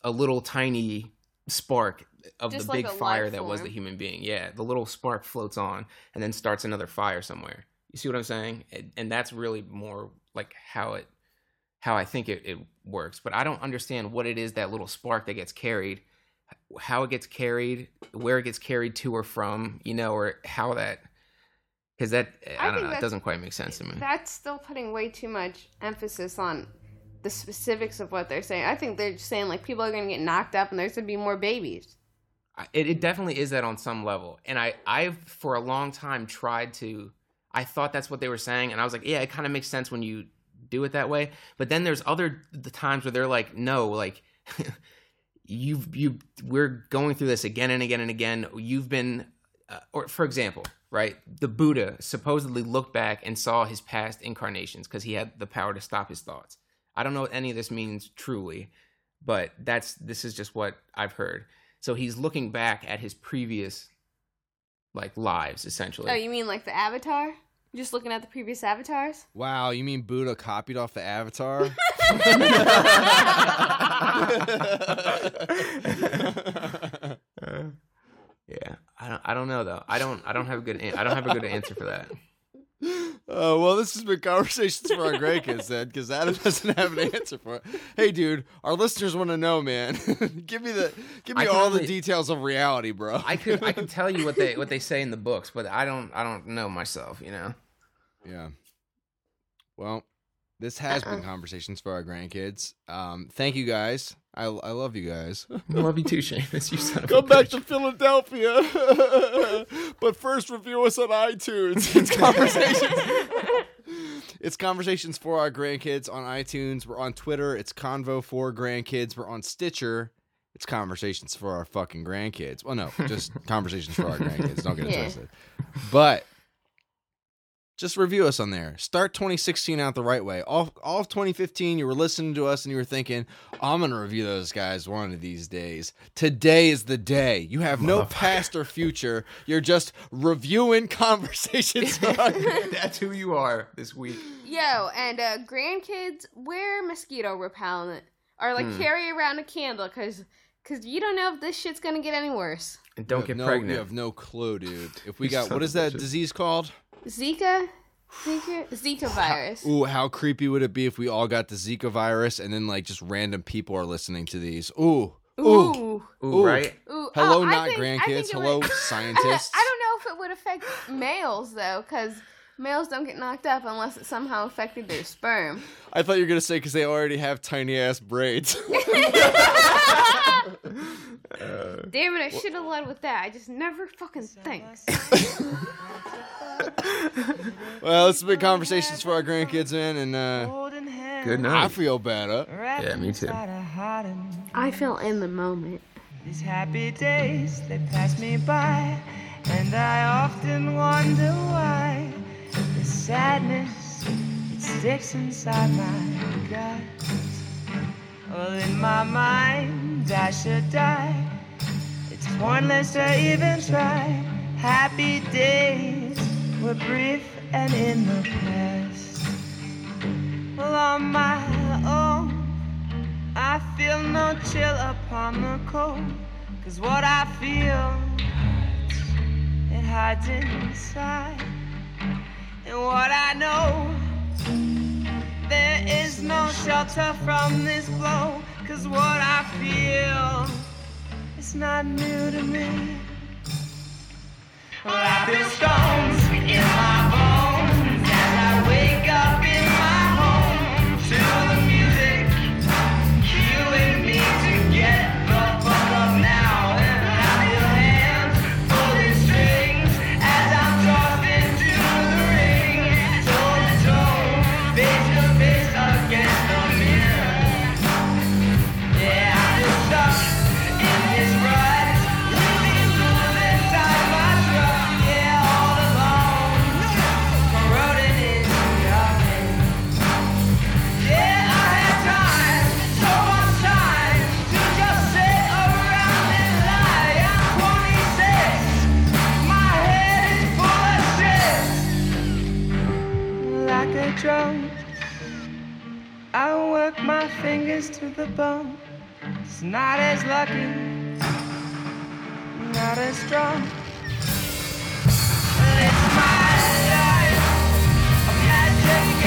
a little tiny spark of Just the like big fire that was the human being. Yeah, the little spark floats on and then starts another fire somewhere. You see what I'm saying? And- And that's really more like how it how I think it, it works. But I don't understand what it is that little spark that gets carried, how it gets carried, where it gets carried to or from, you know, or how that because that I, I don't know, it doesn't quite make sense to me. That's still putting way too much emphasis on the specifics of what they're saying. I think they're just saying like people are gonna get knocked up and there's gonna be more babies. It, it definitely is that on some level and i i've for a long time tried to i thought that's what they were saying and i was like yeah it kind of makes sense when you do it that way but then there's other the times where they're like no like you've you we're going through this again and again and again you've been uh, or for example right the buddha supposedly looked back and saw his past incarnations because he had the power to stop his thoughts i don't know what any of this means truly but that's this is just what i've heard so he's looking back at his previous like lives essentially Oh, you mean like the Avatar? Just looking at the previous avatars? Wow, you mean Buddha copied off the Avatar? yeah i don't i don't know though i don't i don't have a good an- i don't have a good answer for that Oh well, this has been conversations for our grandkids then, because Adam doesn't have an answer for it. Hey, dude, our listeners want to know, man. give me the, give me I can all the details of reality, bro. i could i can tell you what they what they say in the books but i don't i don't know myself you know yeah. Well, this has been conversations for our grandkids. Um, thank you guys. I, I love you guys. i love you too Seamus. you son of Come a back bitch. to Philadelphia, but first review us on iTunes. It's conversations. it's conversations for our grandkids on iTunes. We're on Twitter. It's Convo for Grandkids. We're on Stitcher. It's conversations for our fucking grandkids. Well, no, just conversations for our grandkids. Don't get it Yeah. twisted. But just review us on there. Start 2016 out the right way. All, all of 2015, you were listening to us and you were thinking, I'm going to review those guys one of these days. Today is the day. You have no past or future. You're just reviewing conversations. that's who you are this week Yo, and uh, grandkids wear mosquito repellent or like Hmm. carry around a candle because cause you don't know if this shit's gonna get any worse. and don't You get no, pregnant You have no clue, dude. If we got, son what that bitches. disease called? Zika, Zika, Zika virus. Ooh, how creepy would it be if we all got the Zika virus and then like just random people are listening to these? Ooh. Ooh. Ooh. Ooh, Ooh. right Ooh. Uh, Hello, Oh, not think- grandkids. Hello, would- scientists. I don't know if it would affect males though, because males don't get knocked up unless it somehow affected their sperm. I thought you were gonna say because they already have tiny ass braids. Damn it! I should have led with that. I just never fucking think. well, this has been conversations for our grandkids, man, and uh, good night. I feel better. yeah me too I feel in the moment. These happy days, they pass me by, and I often wonder why the sadness it sticks inside my gut. Well, in my mind, I should die. It's pointless to even try. Happy days were brief and in the past. Well, on my own, I feel no chill upon the cold. Cause what I feel, it hides inside. And what I know, there is no shelter from this blow. Cause what I feel, it's not new to me. Well, I feel stones in my bones as I wake up fingers to the bone. It's not as lucky, not as strong. It's my life, magic